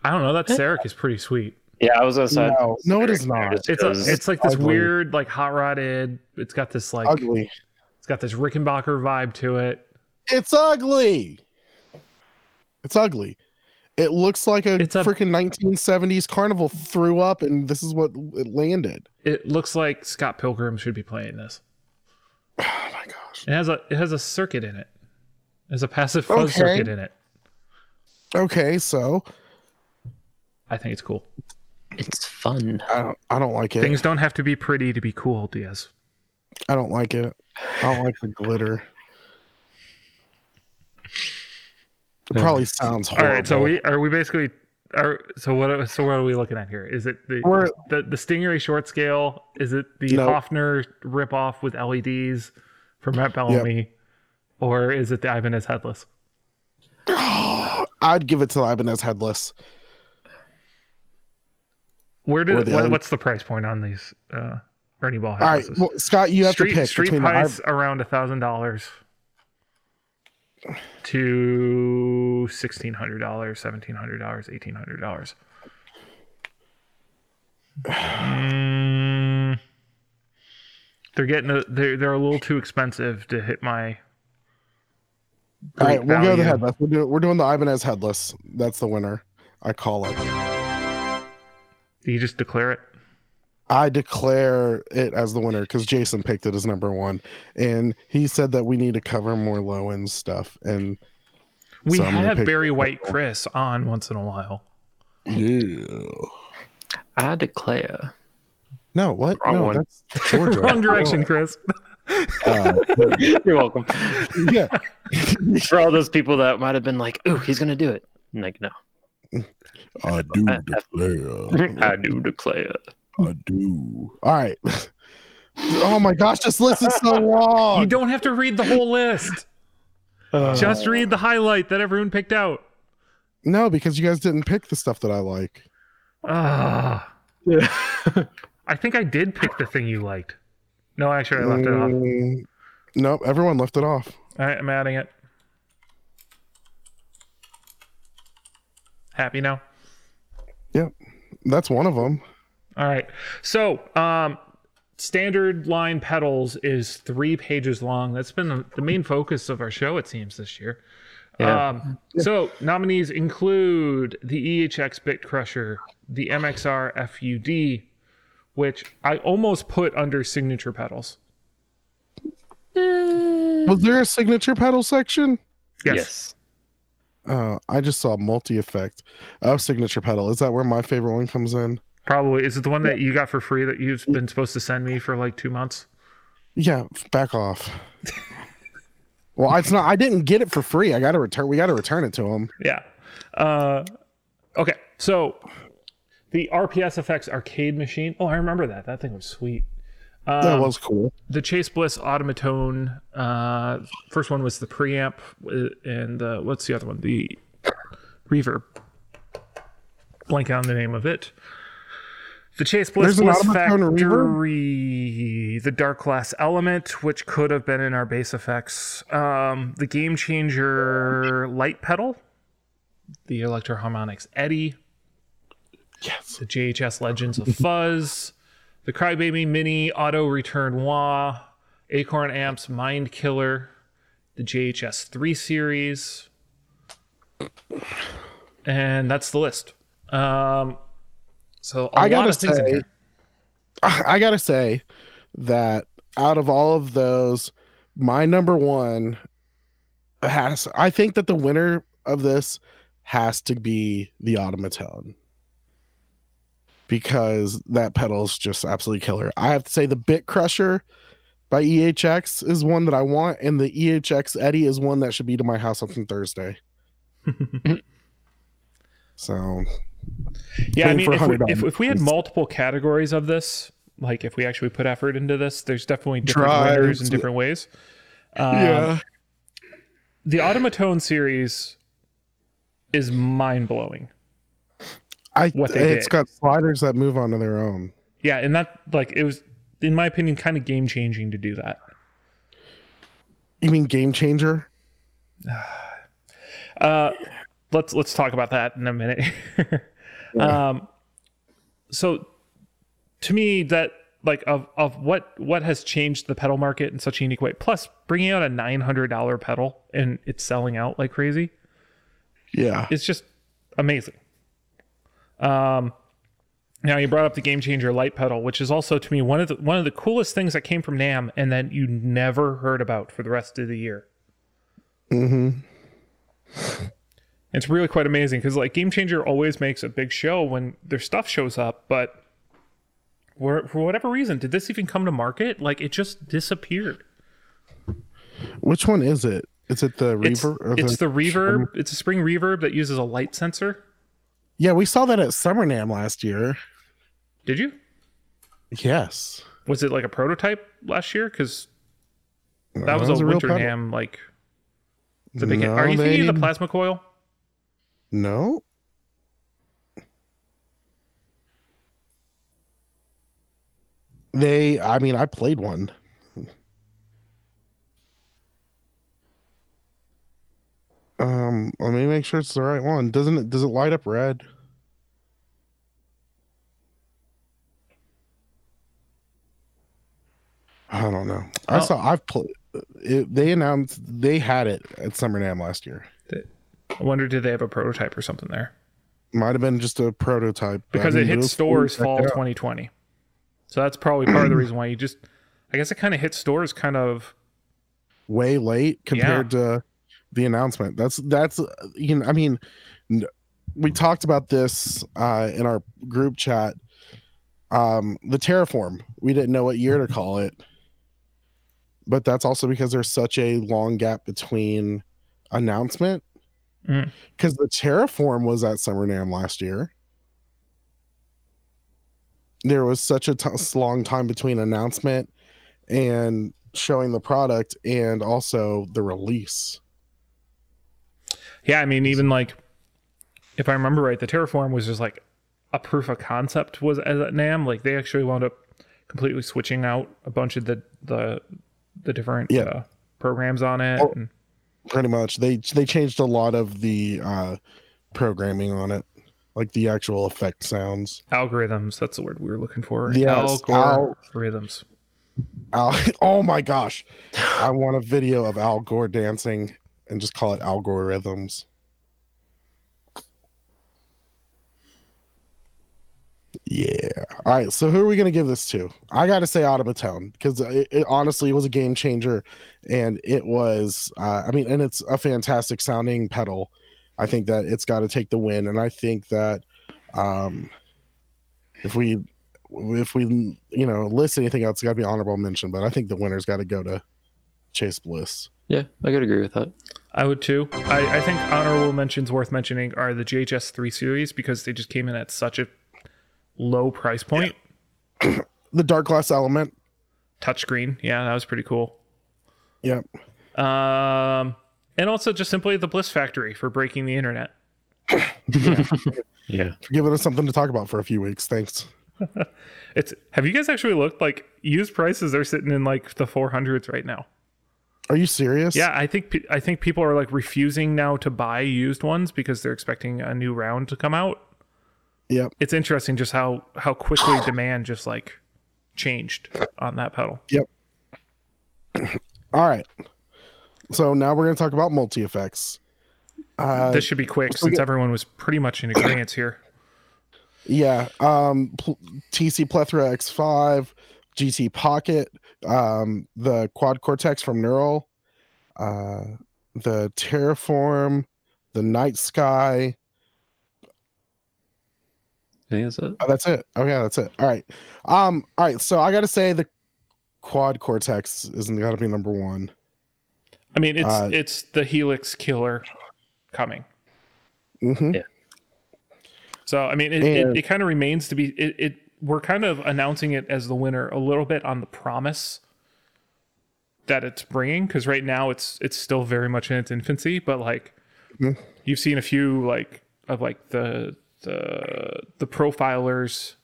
I don't know. That eh. Serek is pretty sweet. Yeah, I was gonna say No, no, it is not. It's a, 'cause- it's like this ugly. weird like hot rodded. It's got this like Ugly. it's got this Rickenbacker vibe to it. It's ugly. It's ugly. It looks like a It's a- freaking 1970s carnival threw up, and this is what it landed. It looks like Scott Pilgrim should be playing this. Oh my gosh. It has a it has a circuit in it. There's a passive fuzz Okay. circuit in it. Okay, so I think it's cool. it's fun. I don't, I don't like it. Things don't have to be pretty to be cool, Diaz. I don't like it. I don't like the glitter. It probably sounds All horrible. right, so we are we basically are so what so what are we looking at here? Is it the We're- the, the Stingray short scale? Is it the No. Hofner ripoff with LEDs from Matt Bellamy? Or is it the Ibanez headless? I'd give it to the Ibanez headless. Where did the what, L- wast the price point on these uh Ernie Ball All right, headlesses? well, Scott, you have street to pick street between the price around a thousand dollars to sixteen hundred dollars, seventeen hundred dollars, eighteen hundred dollars. Mm, they're getting a, they're they're a little too expensive to hit my. All right, we'll go the headless. We're doing, we're doing the Ibanez headless. That's the winner. I call it. You just declare it. I declare it as the winner because Jason picked it as number one, and he said that we need to cover more low end stuff. And We So have Barry White purple. Chris on once in a while. yeah, I declare. no, what? Wrong no, one. that's Georgia. Wrong direction, Chris. Uh, You're welcome. yeah, For all those people that might have been like, "Ooh, he's gonna do it," I'm like, no. I do declare. I do declare. I do. All right. Oh my gosh, this list is so long. You don't have to read the whole list. Just read the highlight that everyone picked out. No, because you guys didn't pick the stuff that I like. Ah. I think I did pick the thing you liked. No, actually, I left it off. Mm, Nope, everyone left it off. All right, I'm adding it. Happy now? Yep. That's one of them. All right. So, um, standard line pedals is three pages long. That's been the, the main focus of our show, it seems, this year. Yeah. Um, so, nominees include the EHX Bit Crusher, the MXR FUD, which I almost put under signature pedals. Was there a signature pedal section? Yes. Uh, I just saw multi effect. Oh, signature pedal. Is that where my favorite one comes in? Probably. Is it the one that you got for free that you've been supposed to send me for like two months? Yeah, back off. well, it's not. I didn't get it for free. I got to return. We got to return it to him. Yeah. Uh, okay. So the RPS Effects arcade machine. Oh, I remember that. That thing was sweet. that Um, was cool. the Chase Bliss Automatone. Uh, first one was the preamp, uh, and uh, what's the other one? The reverb. Blank on the name of it. The Chase Bliss Bliss Factory, the Darkglass Element, which could have been in our bass effects. Um, the Game Changer Light Pedal, the Electro-Harmonix Eddy, Yes. the JHS Legends of Fuzz, the Crybaby Mini Auto Return Wah, Acorn Amps Mind Killer, the JHS 3 series, and that's the list. Um, so a I lot gotta of things in say- here. I gotta say that out of all of those, my number one has. I think that the winner of this has to be the Automatone because that pedal is just absolutely killer. I have to say the Bit Crusher by EHX is one that I want, and the EHX Eddy is one that should be to my house on Thursday. so Yeah, I mean, if we, if, if we had multiple categories of this, like if we actually put effort into this, there's definitely different winners Drives. in different ways. Um, yeah, The Automatone series is mind blowing. I what they it's did. got sliders that move onto their own. Yeah, and that like it was, in my opinion, kind of game changing to do that. You mean game changer? Uh, let's let's talk about that in a minute. um, so to me, that like of of what what has changed the pedal market in such a unique way. Plus, bringing out a nine hundred dollar pedal and it's selling out like crazy. Yeah. It's just amazing. Um, now you brought up the game changer light pedal, which is also to me one of the one of the coolest things that came from NAMM, and that you never heard about for the rest of the year. Mm-hmm. It's really quite amazing because like Game Changer always makes a big show when their stuff shows up, but for for whatever reason, did this even come to market? Like it just disappeared. Which one is it? Is it the reverb? it's the reverb. It's a spring reverb that uses a light sensor. yeah, we saw that at Summer NAMM last year. Did you? Yes. Was it like a prototype last year? Because that was, was a a winter. NAMM like the beginning. No, Are you thinking of the plasma coil? No. They, I mean, I played one. Um, let me make sure it's the right one. Doesn't it? Does it light up red? I don't know. I Oh. saw. I've played. It, they announced they had it at Summer NAMM last year. I wonder did they have a prototype or something there? Might have been just a prototype but I because mean, it hit stores fall it 2020 so that's probably part of the reason why you just i guess it kind of hit stores kind of way late compared to the announcement. That's that's uh, you know I mean we talked about this uh in our group chat. Um the Terraform. We didn't know what year to call it. But that's also because there's such a long gap between announcement Mm. because the Terraform was at Summer NAMM last year. There was such a t- long time between announcement and showing the product and also the release. Yeah, I mean, even like if I remember right, the Terraform was just like a proof of concept was at NAMM. Like they actually wound up completely switching out a bunch of the the the different Yeah. uh, programs on it. And- Pretty much, they they changed a lot of the uh, programming on it, like the actual effect sounds. algorithms. That's the word we were looking for. Yes, al- algorithms. Al, oh my gosh, I want a video of Al Gore dancing and just call it algorithms. Yeah. All right. So who are we gonna give this to? I got to say Automatone because it, it honestly was a game changer, and it was. Uh, I mean, and it's a fantastic sounding pedal. I think that it's got to take the win, and I think that um, if we if we you know list anything else, it's got to be honorable mention. But I think the winner's got to go to Chase Bliss. Yeah, I could agree with that. I would too. I, I think honorable mentions worth mentioning are the JHS 3 series because they just came in at such a low price point. The Darkglass Element. Touchscreen. Yeah, that was pretty cool. Yep. Um, and also just simply the Bliss Factory for breaking the internet. Yeah. For giving us something to talk about for a few weeks. Thanks. It's have you guys actually looked like used prices are sitting in like the 400s right now? Are you serious? Yeah, I think I think people are like refusing now to buy used ones because they're expecting a new round to come out. Yep. It's interesting just how how quickly demand just like changed on that pedal. Yep. All right. So now we're going to talk about multi effects. Uh, this should be quick since everyone was pretty much in agreement here. yeah. Um, TC Plethora X5, GT Pocket, um, the Quad Cortex from Neural, uh, the Terraform, the Night Sky. I think that's it. Oh, that's it. Okay, that's it. All right. Um. All right. So I got to say the Quad Cortex isn't got to be number one. I mean, it's Uh, it's the Helix killer coming. hmm Yeah. So I mean, it, And- it, it kind of remains to be. It, it we're kind of announcing it as the winner a little bit on the promise that it's bringing because right now it's it's still very much in its infancy. But like Mhm. you've seen a few like of like the the the profilers,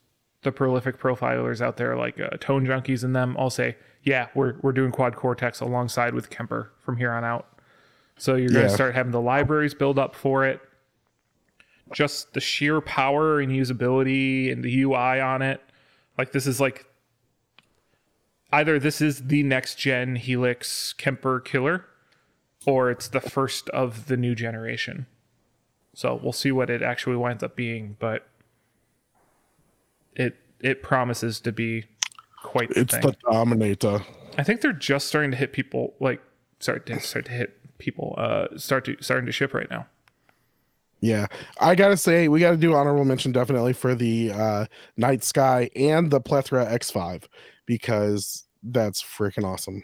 the prolific profilers out there like uh, Tone Junkies and them all say, yeah, we're we're doing quad cortex alongside with Kemper from here on out. So you're going to Yeah. start having the libraries build up for it just the sheer power and usability and the UI on it. Like this is like either this is the next gen Helix Kemper killer or it's the first of the new generation. So we'll see what it actually winds up being, but it it promises to be quite the It's thing. the Dominator. I think they're just starting to hit people like start to start to hit people uh start to starting to ship right now. Yeah, I gotta say we gotta do honorable mention definitely for the uh, Night Sky and the Plethora X5 because that's freaking awesome.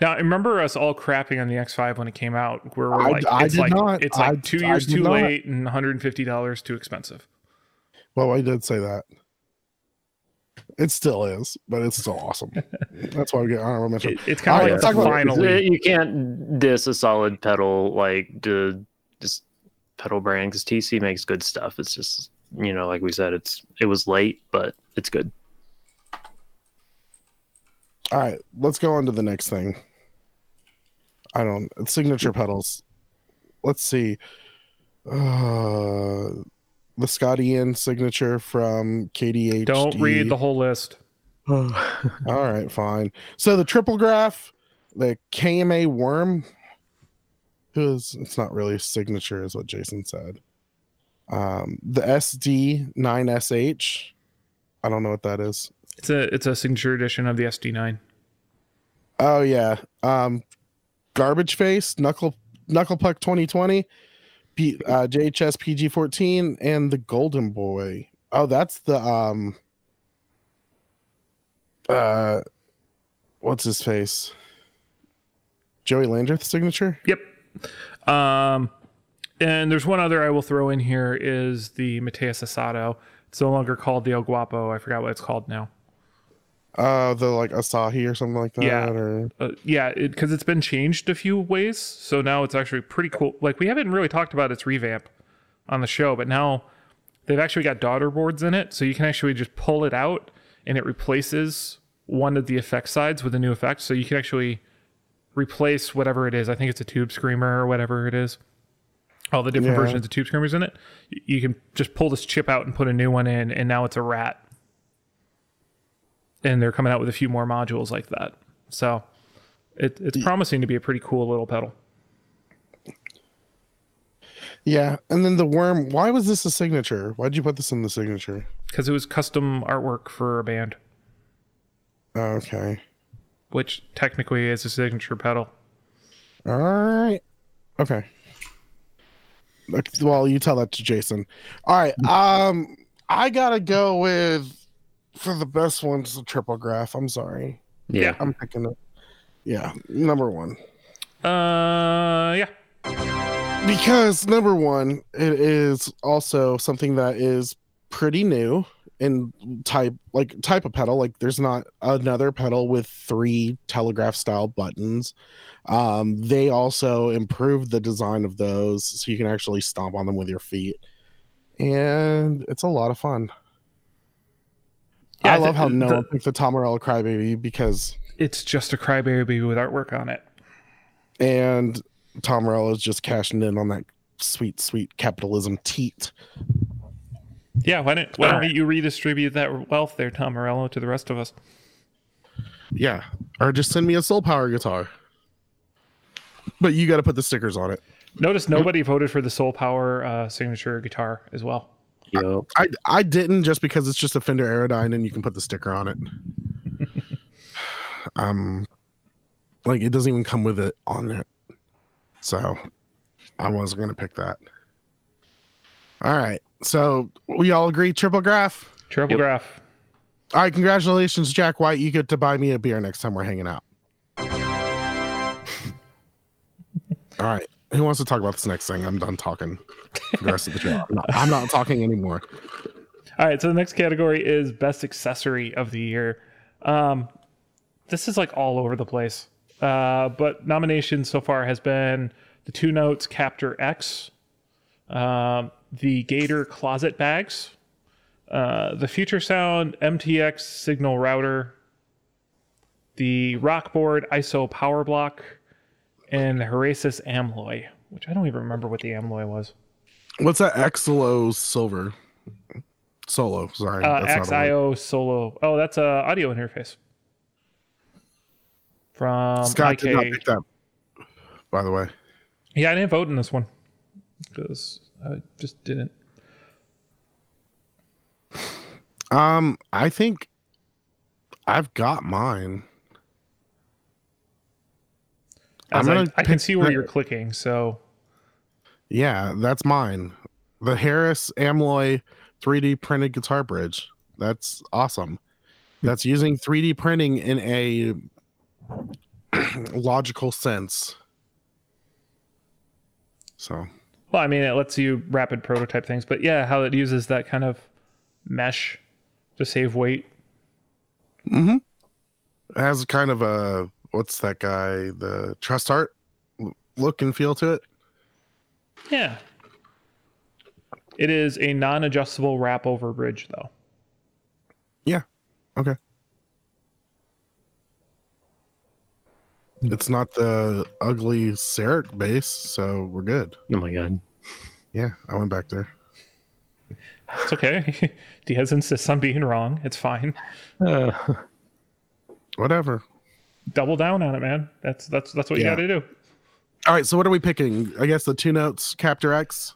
Now, I remember us all crapping on the X5 when it came out. Where we're like, I it's did like not. it's like I- two years too not. late and 150 dollars too expensive. Well, I did say that. It still is, but it's still awesome. that's why we get honorable mention. It, it's kind of right, like talk the about- finally. You can't diss a solid pedal like the just pedal brand because TC makes good stuff. It's just you know, like we said, it's it was late, but it's good. All right, let's go on to the next thing. I don't signature pedals. Let's see. Uh the Scott Ian signature from KDH. Don't read the whole list. All right, fine. So the triple graph, the KMA worm, who is it's not really a signature, is what Jason said. Um, the SD 9SH. I don't know what that is. It's a it's a signature edition of the SD9. Oh yeah. Um, garbage face, knuckle knuckle puck 2020, P, uh, JHS PG14, and the golden boy. Oh, that's the um. Uh, what's his face? Joey Landreth signature. Yep. Um, And there's one other I will throw in here is the Mateus Asato. It's no longer called the El Guapo. I forgot what it's called now. Uh, the like Asahi or something like that. Yeah. Or Uh, yeah, because it, has been changed a few ways. So now it's actually pretty cool. Like we haven't really talked about its revamp on the show, but now they've actually got daughter boards in it, so you can actually just pull it out and it replaces one of the effect sides with a new effect. So you can actually replace whatever it is. I think it's a tube screamer or whatever it is. All the different Yeah. versions of tube screamers in it. You can just pull this chip out and put a new one in, and now it's a rat. And they're coming out with a few more modules like that. So it, it's promising to be a pretty cool little pedal. yeah, and then the worm. Why was this a signature? Why'd you put this in the signature? because it was custom artwork for a band, oh, Okay. which technically is a signature pedal. All right. Okay. Look, Well, you tell that to Jason. All right. Um, I gotta go with for the best ones the triple graph. I'm sorry. Yeah. I'm picking it. Yeah, number one. Uh, yeah, Because number one, it is also something that is pretty new in type like type of pedal. Like there's not another pedal with three telegraph style buttons. Um, they also improved the design of those so you can actually stomp on them with your feet. And it's a lot of fun. Yeah, I love how no the- one picked the Tom Morello Crybaby because it's just a crybaby with artwork on it. and Tom is just cashing in on that sweet, sweet capitalism teat. Yeah, why don't why don't you redistribute that wealth there, Tom Morello, to the rest of us? Yeah. Or just send me a soul power guitar. But you got to put the stickers on it. Notice nobody voted for the Soul Power uh, signature guitar as well. Yup. I I didn't just because it's just a Fender Aerodyne and you can put the sticker on it. um, like it doesn't even come with it on it, so I wasn't gonna pick that. All right, so we all agree triple graph. Triple Yep. graph. All right, congratulations, Jack White. You get to buy me a beer next time we're hanging out. All right. Who wants to talk about this next thing? I'm done talking the rest of the show. I'm not, I'm not talking anymore. All right, so the next category is best accessory of the year. Um, this is like all over the place, uh, but nominations so far has been the Two Notes Captor X, um, the Gator Closet Bags, uh, the Future Sound MTX Signal Router, the Rockboard ISO Power Block, and the Herasis Amloy, which I don't even remember what the Amloy was. What's that Exolo Silver? Solo, sorry. Uh, that's not. XIO Solo. Oh, that's a audio interface from Scott did not pick that, by the way. Yeah, I didn't vote in this one because I just didn't. Um, I think I've got mine. I'm gonna I can see where the- you're clicking. So Yeah, that's mine. The Harris Amloy 3D printed guitar bridge. That's awesome. That's using 3D printing in a logical sense. So, Well, I mean, it lets you rapid prototype things, but yeah, how it uses that kind of mesh to save weight. Mm-hmm. it has kind of a what's that guy? The Trussart look and feel to it. Yeah. It is a non adjustable wrap over bridge, though. Yeah. Okay. It's not the ugly Serek base, so we're good. Oh my god. Yeah, I went back there. It's okay. Diaz insists on being wrong. It's fine. Uh, Whatever. Double down on it, man. That's that's that's what you got to do. All right, so what are we picking? I guess the two notes Captor X.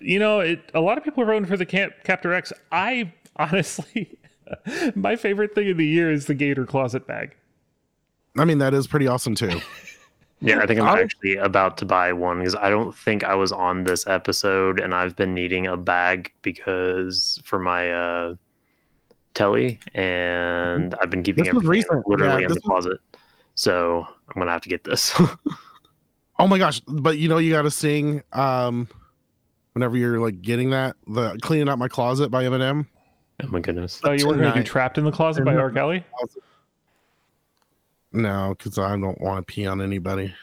You know, it, a lot of people are voting for the Cap- Captor X. I honestly, my favorite thing of the year is the Gator closet bag. I mean, that is pretty awesome too. yeah, I think I'm I'll- actually about to buy one because I don't think I was on this episode, and I've been needing a bag because for my uh, telly, and I've been keeping This was everything literally Yeah, in the was- closet. So I'm gonna have to get this. Oh my gosh! But you know, you got to sing. Um, Whenever you're like getting that, the cleaning out my closet by Eminem. Oh my goodness. Oh, you were going to do Trapped in the Closet by R. Kelly? No, because I don't want to pee on anybody.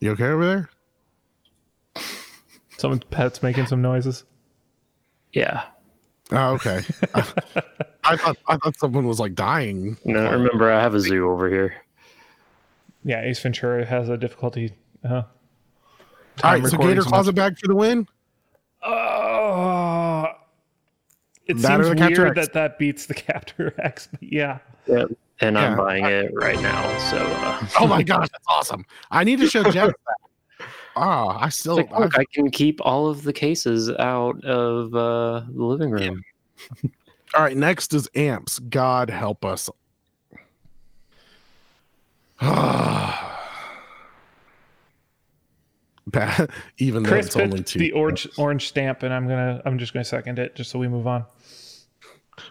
You okay over there? Someone's pet's making some noises. Yeah. Oh, okay. I, I thought I thought someone was like dying. No, remember I have a zoo over here. Yeah, Ace Ventura has a difficulty. Uh, All time right, so Gator so much. closet bag for the win. Uh, it That seems weird X? that that beats the Captor X. But yeah. Yeah. And I'm buying it right now. So uh, Oh my gosh, that's awesome! I need to show Jeff that. Oh, I still. like, look, I can keep all of the cases out of uh, the living room. All right, next is amps. God help us. Bad, even though Chris it's only picked two. the orange orange stamp, and I'm gonna I'm just gonna second it just so we move on.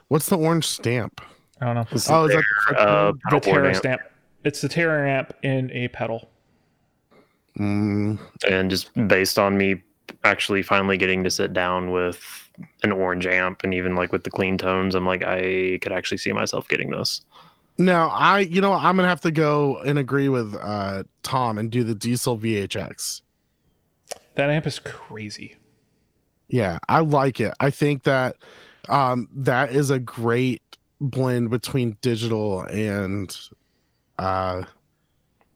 What's the orange stamp? I don't know. It's Oh, is that the- uh, the pedal Terror amp. stamp. It's the Terror amp in a pedal. Mm, and just based on me actually finally getting to sit down with an orange amp and even like with the clean tones i'm like i could actually see myself getting this no, I. You know, I'm gonna have to go and agree with uh, Tom and do the Diezel VHX. That amp is crazy. Yeah, I like it. I think that um, that is a great blend between digital and uh,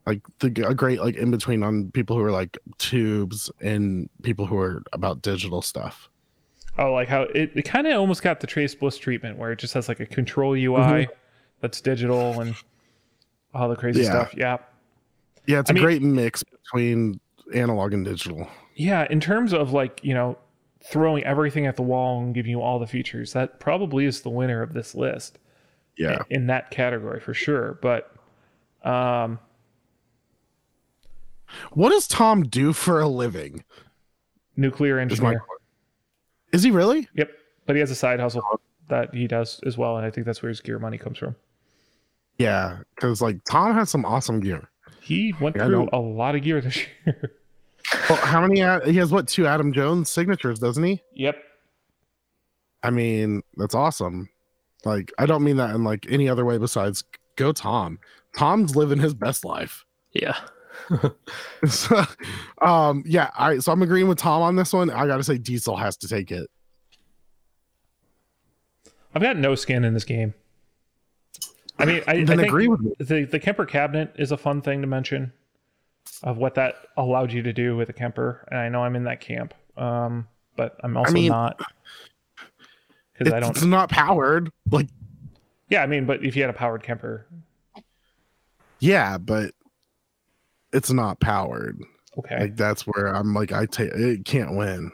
like the a great like in between on people who are like tubes and people who are about digital stuff. Oh, like how it, it kind of almost got the Chase Bliss treatment where it just has like a control UI Mm-hmm. that's digital and all the crazy Yeah. stuff. Yeah. Yeah, it's I a mean- great mix between analog and digital. Yeah. In terms of like, you know, throwing everything at the wall and giving you all the features, that probably is the winner of this list Yeah. in that category for sure. But um, What does Tom do for a living? nuclear Is my engineer. Is he really? Yep. But he has a side hustle that he does as well. And I think that's where his gear money comes from. Yeah, because like Tom has some awesome gear. He went Yeah, I through know. a lot of gear this year. Well, how many? uh, He has what two Adam Jones signatures, doesn't he? yep. I mean, that's awesome. Like, I don't mean that in like any other way besides go Tom. Tom's living his best life. yeah So, um, yeah, all right. So I'm agreeing with Tom on this one. I gotta say Diezel has to take it. I've got no skin in this game. I mean, I, I think agree with me. the the Kemper cabinet is a fun thing to mention of what that allowed you to do with a Kemper. And I know I'm in that camp, um, but I'm also mean, not because I don't. It's not powered. Like, Yeah, I mean, but if you had a powered Kemper, yeah, but it's not powered. okay, Like that's where I'm like, I take it can't win.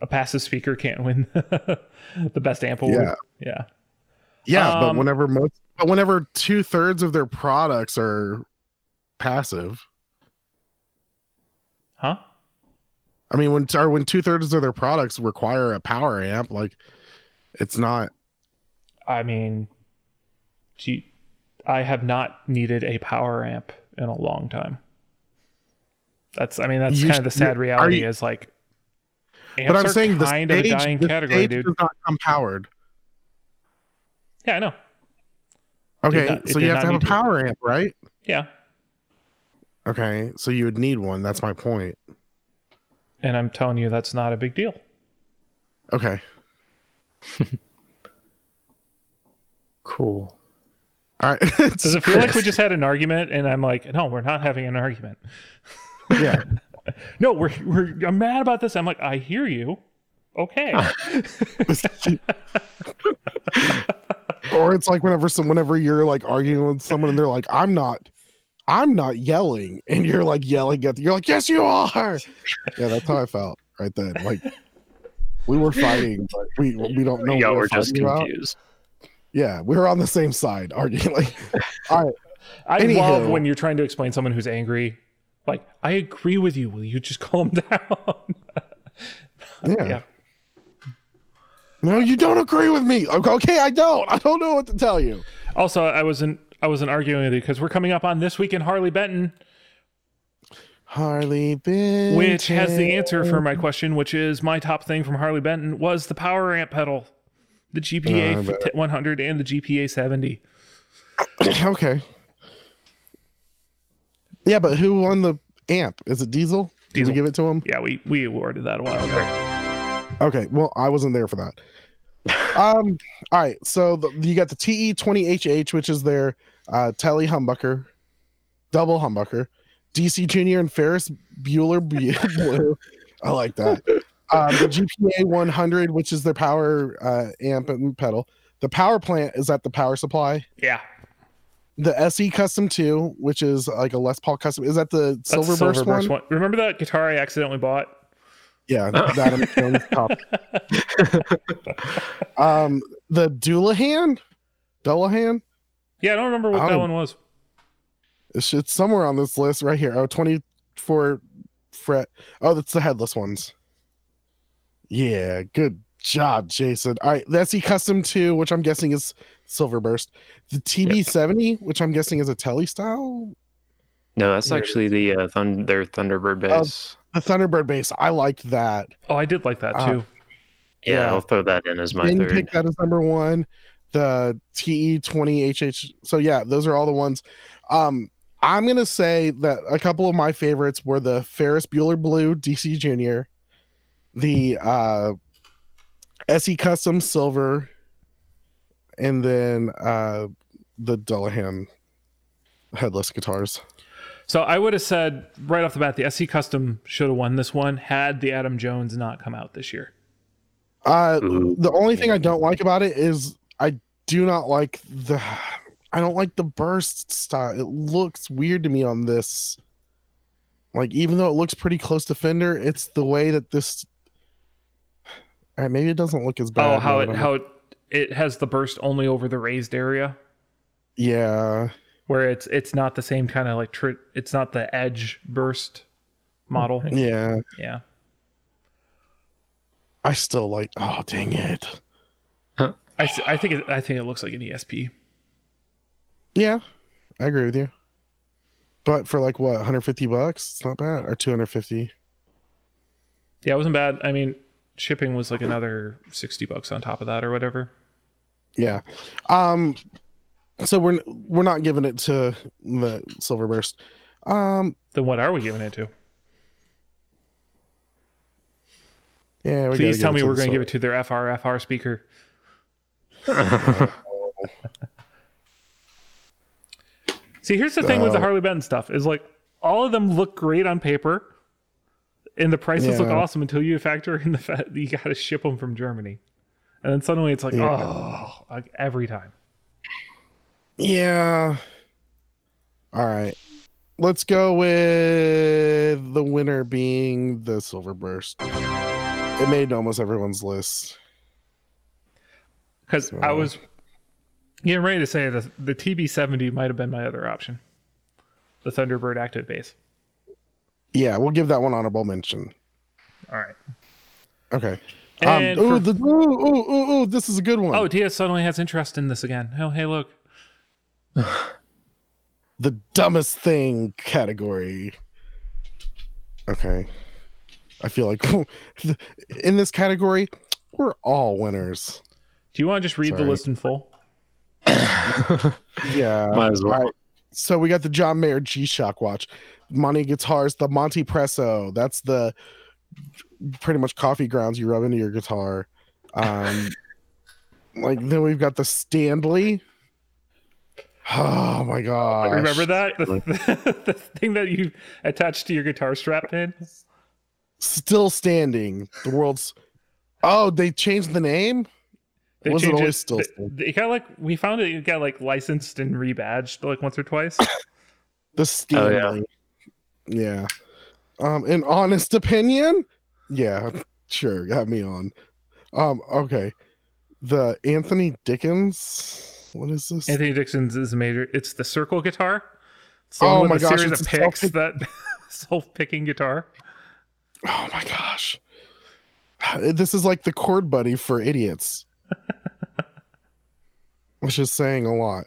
a passive speaker can't win the best amp award. Yeah. Yeah, Yeah, but Um, whenever most, but whenever two thirds of their products are passive, huh? I mean, when or when two thirds of their products require a power amp, like it's not. I mean, gee, I have not needed a power amp in a long time. That's, I mean, that's You kind of the sad reality you- is like, but I'm are saying the kind stage, of a dying the category, dude. does not come powered. Yeah, I know. Okay, not- so you have to have a power amp, right? Yeah. Okay, so you would need one. That's my point. And I'm telling you, that's not a big deal. Okay, cool all right. Does it feel like we just had an argument? And I'm like, no, we're not having an argument. yeah? No, we're, we're I'm mad about this. I'm like, I hear you. Okay. or it's like whenever some whenever you're like arguing with someone and they're like, "I'm not, I'm not yelling," and you're like yelling at, you're like, "Yes, you are." Yeah, that's how I felt right then. Like we were fighting, but we we don't know. yeah what we're just fighting about. confused Yeah, we were on the same side arguing. Like, all right, I Anywho. love when you're trying to explain someone who's angry. Like, I agree with you. Will you just calm down? yeah. yeah. No, you don't agree with me. Okay, Okay, I don't. I don't know what to tell you. Also, I wasn't I wasn't arguing with you because we're coming up on this week in Harley Benton. Harley Benton. which has the answer for my question, which is my top thing from Harley Benton was the power amp pedal, the GPA Uh, but- 100 and the GPA 70. okay. Yeah, but who won the amp? Is it Diezel? Did Diezel. we give it to him? Yeah, we we awarded that a while ago. Okay, well, I wasn't there for that. um, all right, so the, you got the TE20HH, which is their uh, Telly humbucker, double humbucker, DC Junior and Ferris Bueller Blue. I like that. Um, the GPA 100, which is their power uh, amp and pedal. The power plant is at the power supply. Yeah, The SE Custom 2, which is like a Les Paul custom, is that the that's Silverburst, Silverburst one? Remember that guitar I accidentally bought? Yeah, that Adam Jones top. um, the Dullahan, Dullahan, Yeah, I don't remember what that Oh. one was. it's, it's somewhere on this list right here. Oh, 24 fret. Oh, that's the headless ones. Yeah, good job, Jason. All right, that's the Custom 2, which I'm guessing is Silverburst. The TB70, which I'm guessing is a Telly style. No, that's Here actually the uh, thun- their Thunderbird Oh, bass. The Thunderbird bass. I liked that. Oh, I did like that Uh, too. yeah, yeah. I'll throw that in as my Didn't third. pick that as number one. The TE20HH. So yeah, those are all the ones. Um, I'm gonna say that a couple of my favorites were the Ferris Bueller Blue DC Junior, the uh, SE Custom Silver, and then uh, the Dullahan headless guitars. So I would have said right off the bat the SC Custom should have won this one had the Adam Jones not come out this year. Uh, the only thing I don't like about it is I do not like the I don't like the burst style. It looks weird to me on this. Like even though it looks pretty close to Fender, it's the way that this. All right, maybe it doesn't look as oh, bad. oh, how it how it, it has the burst only over the raised area Yeah, where it's it's not the same kind of like tr- it's not the edge burst model. yeah. Yeah. I still like. Oh dang it! I, I think it, I think it looks like an ESP. Yeah, I agree with you. But for like what, 150 bucks? It's not bad. Or 250. Yeah, it wasn't bad. I mean, shipping was like another 60 bucks on top of that or whatever. Yeah. Um so we're we're not giving it to the Silverburst. Um Then what are we giving it to? yeah, Please tell me we're going to give it to their FR FR speaker. See, here's the thing with the Harley Benton stuff is like all of them look great on paper, and the prices look awesome until you factor in the fact that you got to ship them from Germany, and then suddenly it's like, Yeah. oh, like every time. Yeah. All right. Let's go with the winner being the Silverburst. It made almost everyone's list. Because I was getting ready to say the the TB70 might have been my other option, the Thunderbird active base. Yeah, we'll give that one honorable mention. All right. Okay. Um, ooh, for- the, ooh, ooh, ooh, ooh, this is a good one. Oh, DS suddenly has interest in this again. Oh, hey, look. the dumbest thing category. Okay. I feel like in this category, we're all winners. Do you want to just read the list in full? Yeah. Might as well. All right. So we got the John Mayer G Shock watch, Monty guitars, the Monty Presso. That's the pretty much coffee grounds you rub into your guitar. Um, like then we've got the Stanley. Oh my god! Remember that? The, the thing that you attached to your guitar strap pin? Still standing. The world's. Oh, they changed the name. They Was it changed always still they- standing? It got like we found it. It got like licensed and rebadged like once or twice. The Stanley. yeah. Um, in honest opinion, yeah, sure, got me on. Um, okay. The Anthony Dickens. What is this? Anthony Dickens is a major. It's the circle guitar. It's the Oh one my the gosh, series it's of picks self-pick- that self-picking guitar. Oh my gosh. This is like the chord buddy for idiots. Which is saying a lot.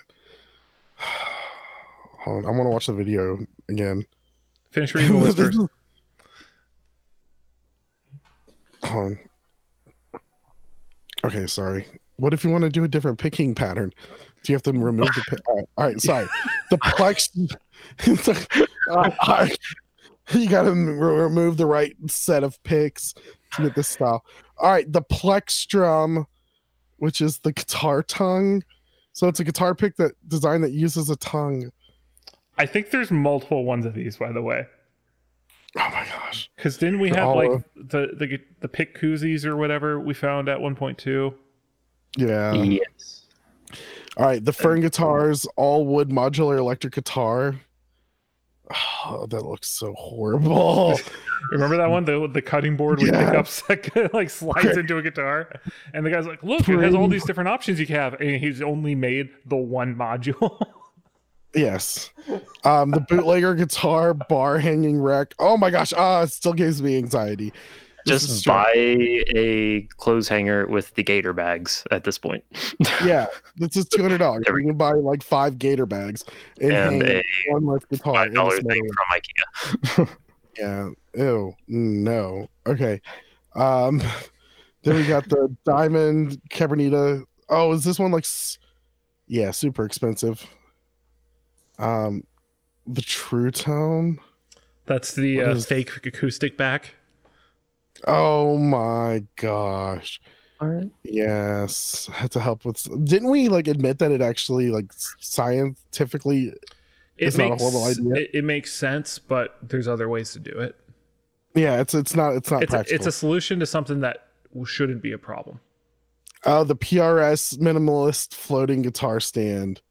Hold on, I want to watch the video again. Finish reading the first. Hold on. Okay, sorry. What if you want to do a different picking pattern? Do you have to remove the pick? All right, all right sorry. The plex. uh. You got to remove the right set of picks to get this style. All right, the plexstrum, which is the guitar tongue. So it's a guitar pick that design that uses a tongue. I think there's multiple ones of these, by the way. Oh my gosh! Because didn't we have all like of- the the the pick koozies or whatever we found at 1.2? Yeah. yes. All right, the Fern guitars, all wood modular electric guitar. Oh, that looks so horrible. Remember that one, the the cutting board we Yeah. pickups that like slides into a guitar, and the guy's like, "Look, it has all these different options you can have," and he's only made the one module. yes. Um, the bootlegger guitar, bar hanging wreck. Oh my gosh, ah, it still gives me anxiety. This is Just buy a clothes hanger with the gator bags at this point. Yeah, this is two hundred dollars. You can buy like five gator bags and, and a one left guitar. five in dollar this thing metal- from IKEA. Yeah. Ew. No. Okay. Um then we got the diamond cabernita. Oh, is this one like yeah, super expensive. Um the true tone. That's the uh, is- fake acoustic back. Oh my gosh. All right. Yes. Had to help with didn't we like admit that it actually like scientifically It It's not a horrible idea. It, it makes sense, but there's other ways to do it. yeah, it's it's not it's not It's a, practical. it's a solution to something that shouldn't be a problem. Oh, the PRS minimalist floating guitar stand.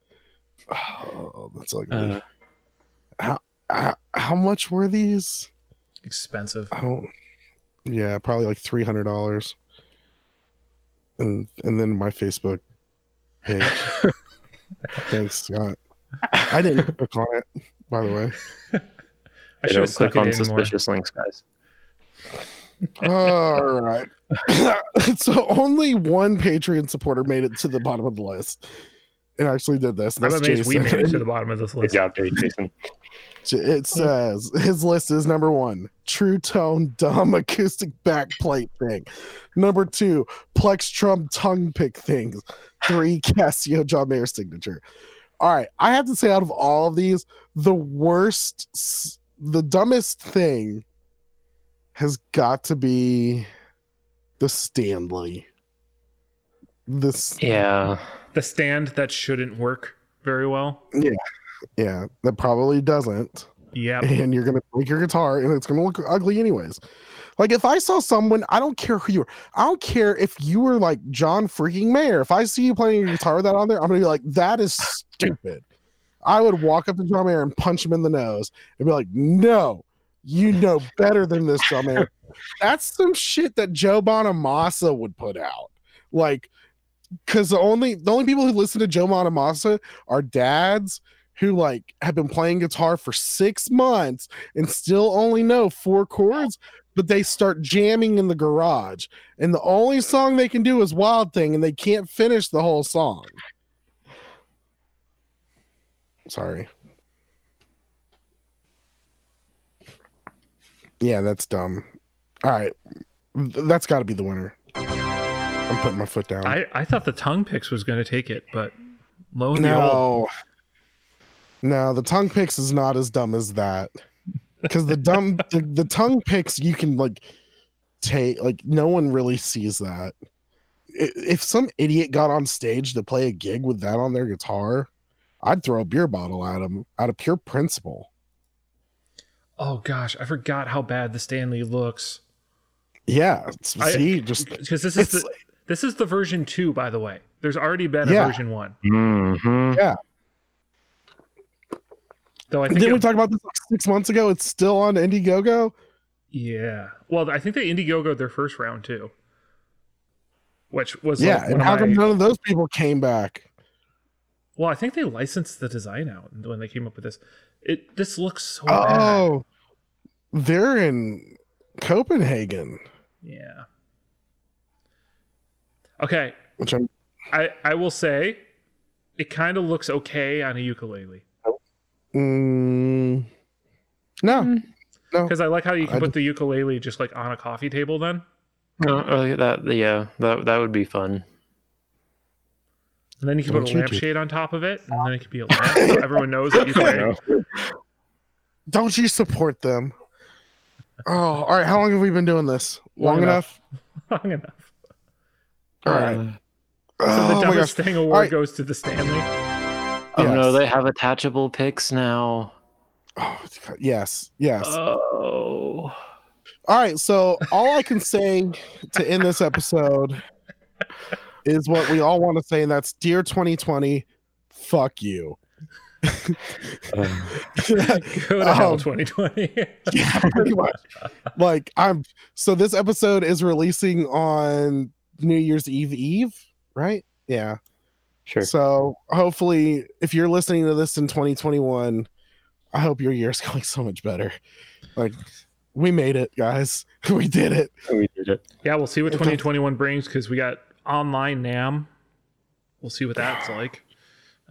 Oh, that's ugly. Uh, how, how much were these? Expensive. I don't. Yeah, probably like three hundred dollars. And and then my Facebook page. Thanks, Scott. I didn't click on it, by the way. I should don't have stuck click on it more. suspicious links, guys. All right. so only one Patreon supporter made it to the bottom of the list. It actually did this. I'm That's amazed we made it to the bottom of this Good list. job, Jason. It says his list is number one, true tone dumb acoustic backplate thing. Number two, Plextrum tongue pick things. Three, Casio John Mayer signature. All right, I have to say, out of all of these, the worst, the dumbest thing has got to be the Stanley. This, Yeah. The stand that shouldn't work very well. yeah, Yeah. that probably doesn't. Yeah. and you're gonna break your guitar and it's gonna look ugly anyways. Like if I saw someone, I don't care who you are, I don't care if you were like John freaking Mayer. If I see you playing your guitar with that on there, I'm gonna be like, that is stupid. I would walk up to John Mayer and punch him in the nose and be like, no, you know better than this, John Mayer. That's some shit that Joe Bonamassa would put out. Like, because the only the only people who listen to Joe Bonamassa are dads who like have been playing guitar for six months and still only know four chords, but they start jamming in the garage. And the only song they can do is Wild Thing, and they can't finish the whole song. Sorry. Yeah, that's dumb. All right. That's got to be the winner. I'm putting my foot down. I, I thought the tongue picks was going to take it, but lo and behold, No. No, the tongue picks is not as dumb as that. Because the dumb the, the tongue picks you can like take like no one really sees that. If some idiot got on stage to play a gig with that on their guitar, I'd throw a beer bottle at him out of pure principle. oh gosh, I forgot how bad the Stanley looks. Yeah, it's- I- see, just Because this is the, this is the version two, by the way. There's already been a version one, hmm though. I think didn't we talk about this like six months ago? It's still on Indiegogo. yeah. Well, I think they Indiegogo their first round too, which was Yeah, like and how come my- none of those people came back? Well, I think they licensed the design out when they came up with this. It this looks so bad. Oh, they're in Copenhagen, Yeah. Okay, which I'm I I will say, it kind of looks okay on a ukulele. Mm, no, No. Because I like how you can I put the ukulele just like on a coffee table. Then Oh, oh, that yeah, that that would be fun. and then you can Don't put a you do- lampshade on top of it, and then it could be a lamp so everyone knows that you can. Don't you support them? Oh, all right. How long have we been doing this? Long, Long enough. Long enough. All right. Uh, So oh the my dumbest thing award Alright. goes to the Stanley. oh no, they have attachable picks now. Oh, yes. Yes. Oh, All right, so all I can say to end this episode is what we all want to say, and that's Dear 2020, fuck you. Go to hell, Um, 2020. yeah, pretty much. Like I'm so this episode is releasing on New Year's Eve Eve, right? Yeah. sure. So hopefully if you're listening to this in 2021, I hope your year's going so much better. Like we made it, guys. We did it. We did it. yeah, we'll see what 2021 brings because we got online NAMM. We'll see what that's like.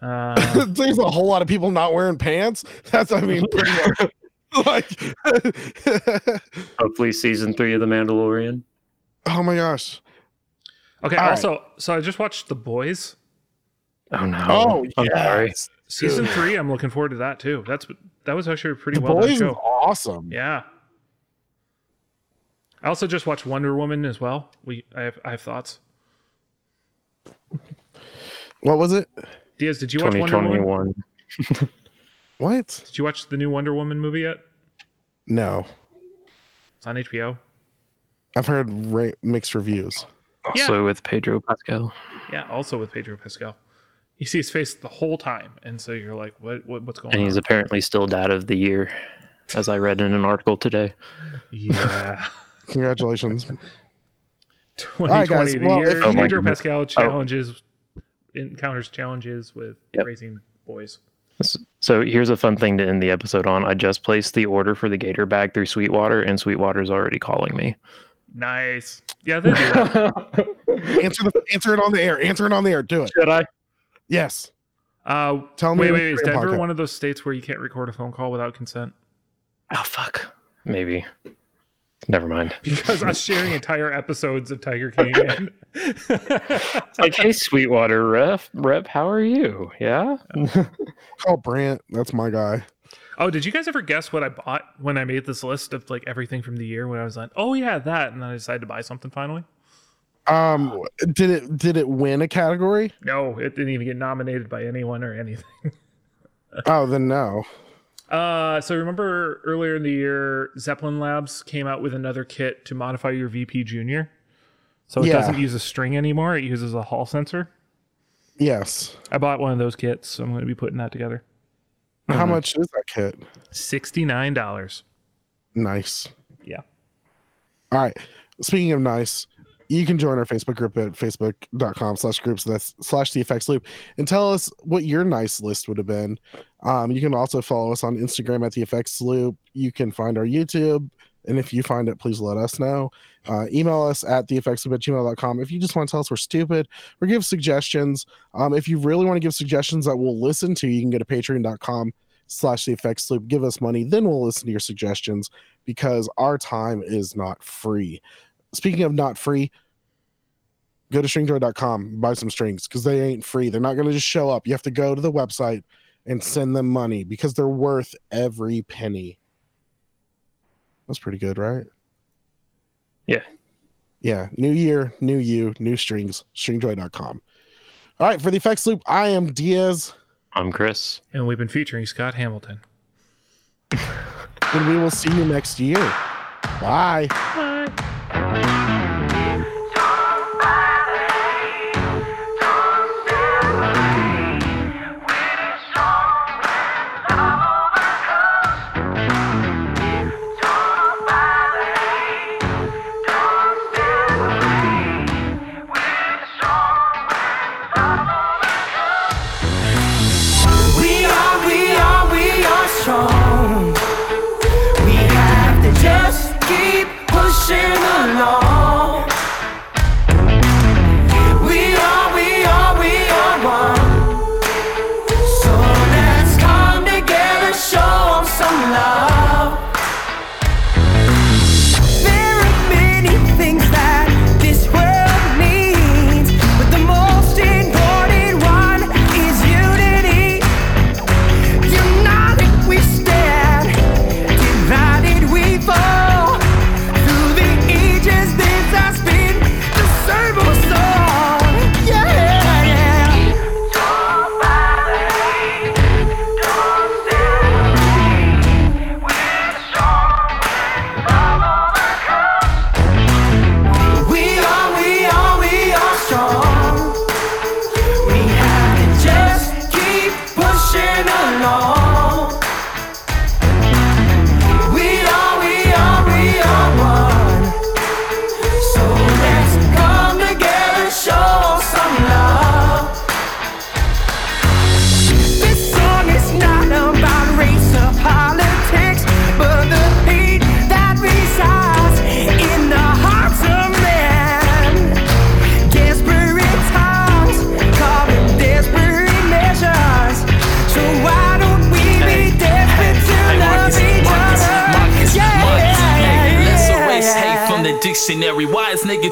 Uh, There's a whole lot of people not wearing pants. That's I mean pretty much like Hopefully, season three of The Mandalorian. oh my gosh. Okay, All right. also, so I just watched The Boys. Oh no. Oh I'm yeah. sorry. Season three, I'm looking forward to that too. That's that was actually a pretty The well done boys is show. awesome. Yeah. I also just watched Wonder Woman as well. We I have I have thoughts. What was it? Diaz, did you watch Wonder Woman? 2021. What? Did you watch the new Wonder Woman movie yet? No. It's on HBO. I've heard ra- mixed reviews. Also with Pedro Pascal. Yeah, also with Pedro Pascal. You see his face the whole time, and so you're like, "What? what what's going on? And he's apparently still dad of the year, as I read in an article today. Yeah, Congratulations. 2020 right, guys. the Well, year. if- Oh Pedro. Pascal oh. challenges encounters challenges with Yep. raising boys. So here's a fun thing to end the episode on. I just placed the order for the Gator bag through Sweetwater, and Sweetwater's already calling me. Nice. Yeah, they do answer the answer it on the air. Answer it on the air. Do it. Should I? Yes. Uh, Tell me wait, wait. Is you're Denver podcast. one of those states where you can't record a phone call without consent? Oh fuck. Maybe. Never mind. Because us sharing entire episodes of Tiger King. And... Like, hey, Sweetwater ref, rep, how are you? Yeah. Call Brant. That's my guy. Oh, did you guys ever guess what I bought when I made this list of like everything from the year? When I was like, oh yeah, that, and then I decided to buy something finally. Um, did it did it win a category? No, it didn't even get nominated by anyone or anything. Oh, then no. Uh, so remember earlier in the year, Zeppelin Labs came out with another kit to modify your VP Junior. So it Yeah. doesn't use a string anymore; it uses a Hall sensor. Yes. I bought one of those kits, so I'm going to be putting that together. How much is that kit? Sixty nine dollars. Nice. Yeah. All right. Speaking of nice, you can join our Facebook group at facebook.com slash groups that's slash the effects loop and tell us what your nice list would have been. Um, you can also follow us on Instagram at the effects loop. You can find our YouTube. And if you find it, please let us know. Uh, email us at the effects loop at gmail.com. If you just want to tell us we're stupid or give suggestions, um, if you really want to give suggestions that we'll listen to, you can go to patreon.com slash the effects loop. Give us money, then we'll listen to your suggestions because our time is not free. Speaking of not free, go to stringjoy.com, buy some strings because they ain't free. They're not going to just show up. You have to go to the website and send them money because they're worth every penny. That's pretty good, right? Yeah. Yeah. New year, new you, new strings, stringjoy.com. All right. For the effects loop, I am Diaz, I'm Chris. And we've been featuring Scott Hamilton. and we will see you next year. Bye. We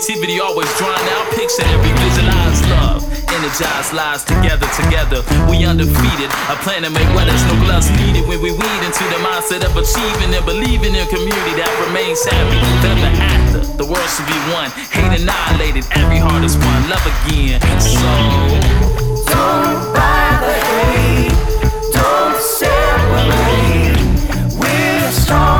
Negativity always drawn out. Picture every visualized love. Energized lives together, together. We undefeated. A plan to make weathers no gloves needed when we weed into the mindset of achieving and believing in community that remains happy. Then the after, The world should be one. Hate annihilated. Every heart is one. Love again. So. Don't buy the hate. Don't separate. We're strong.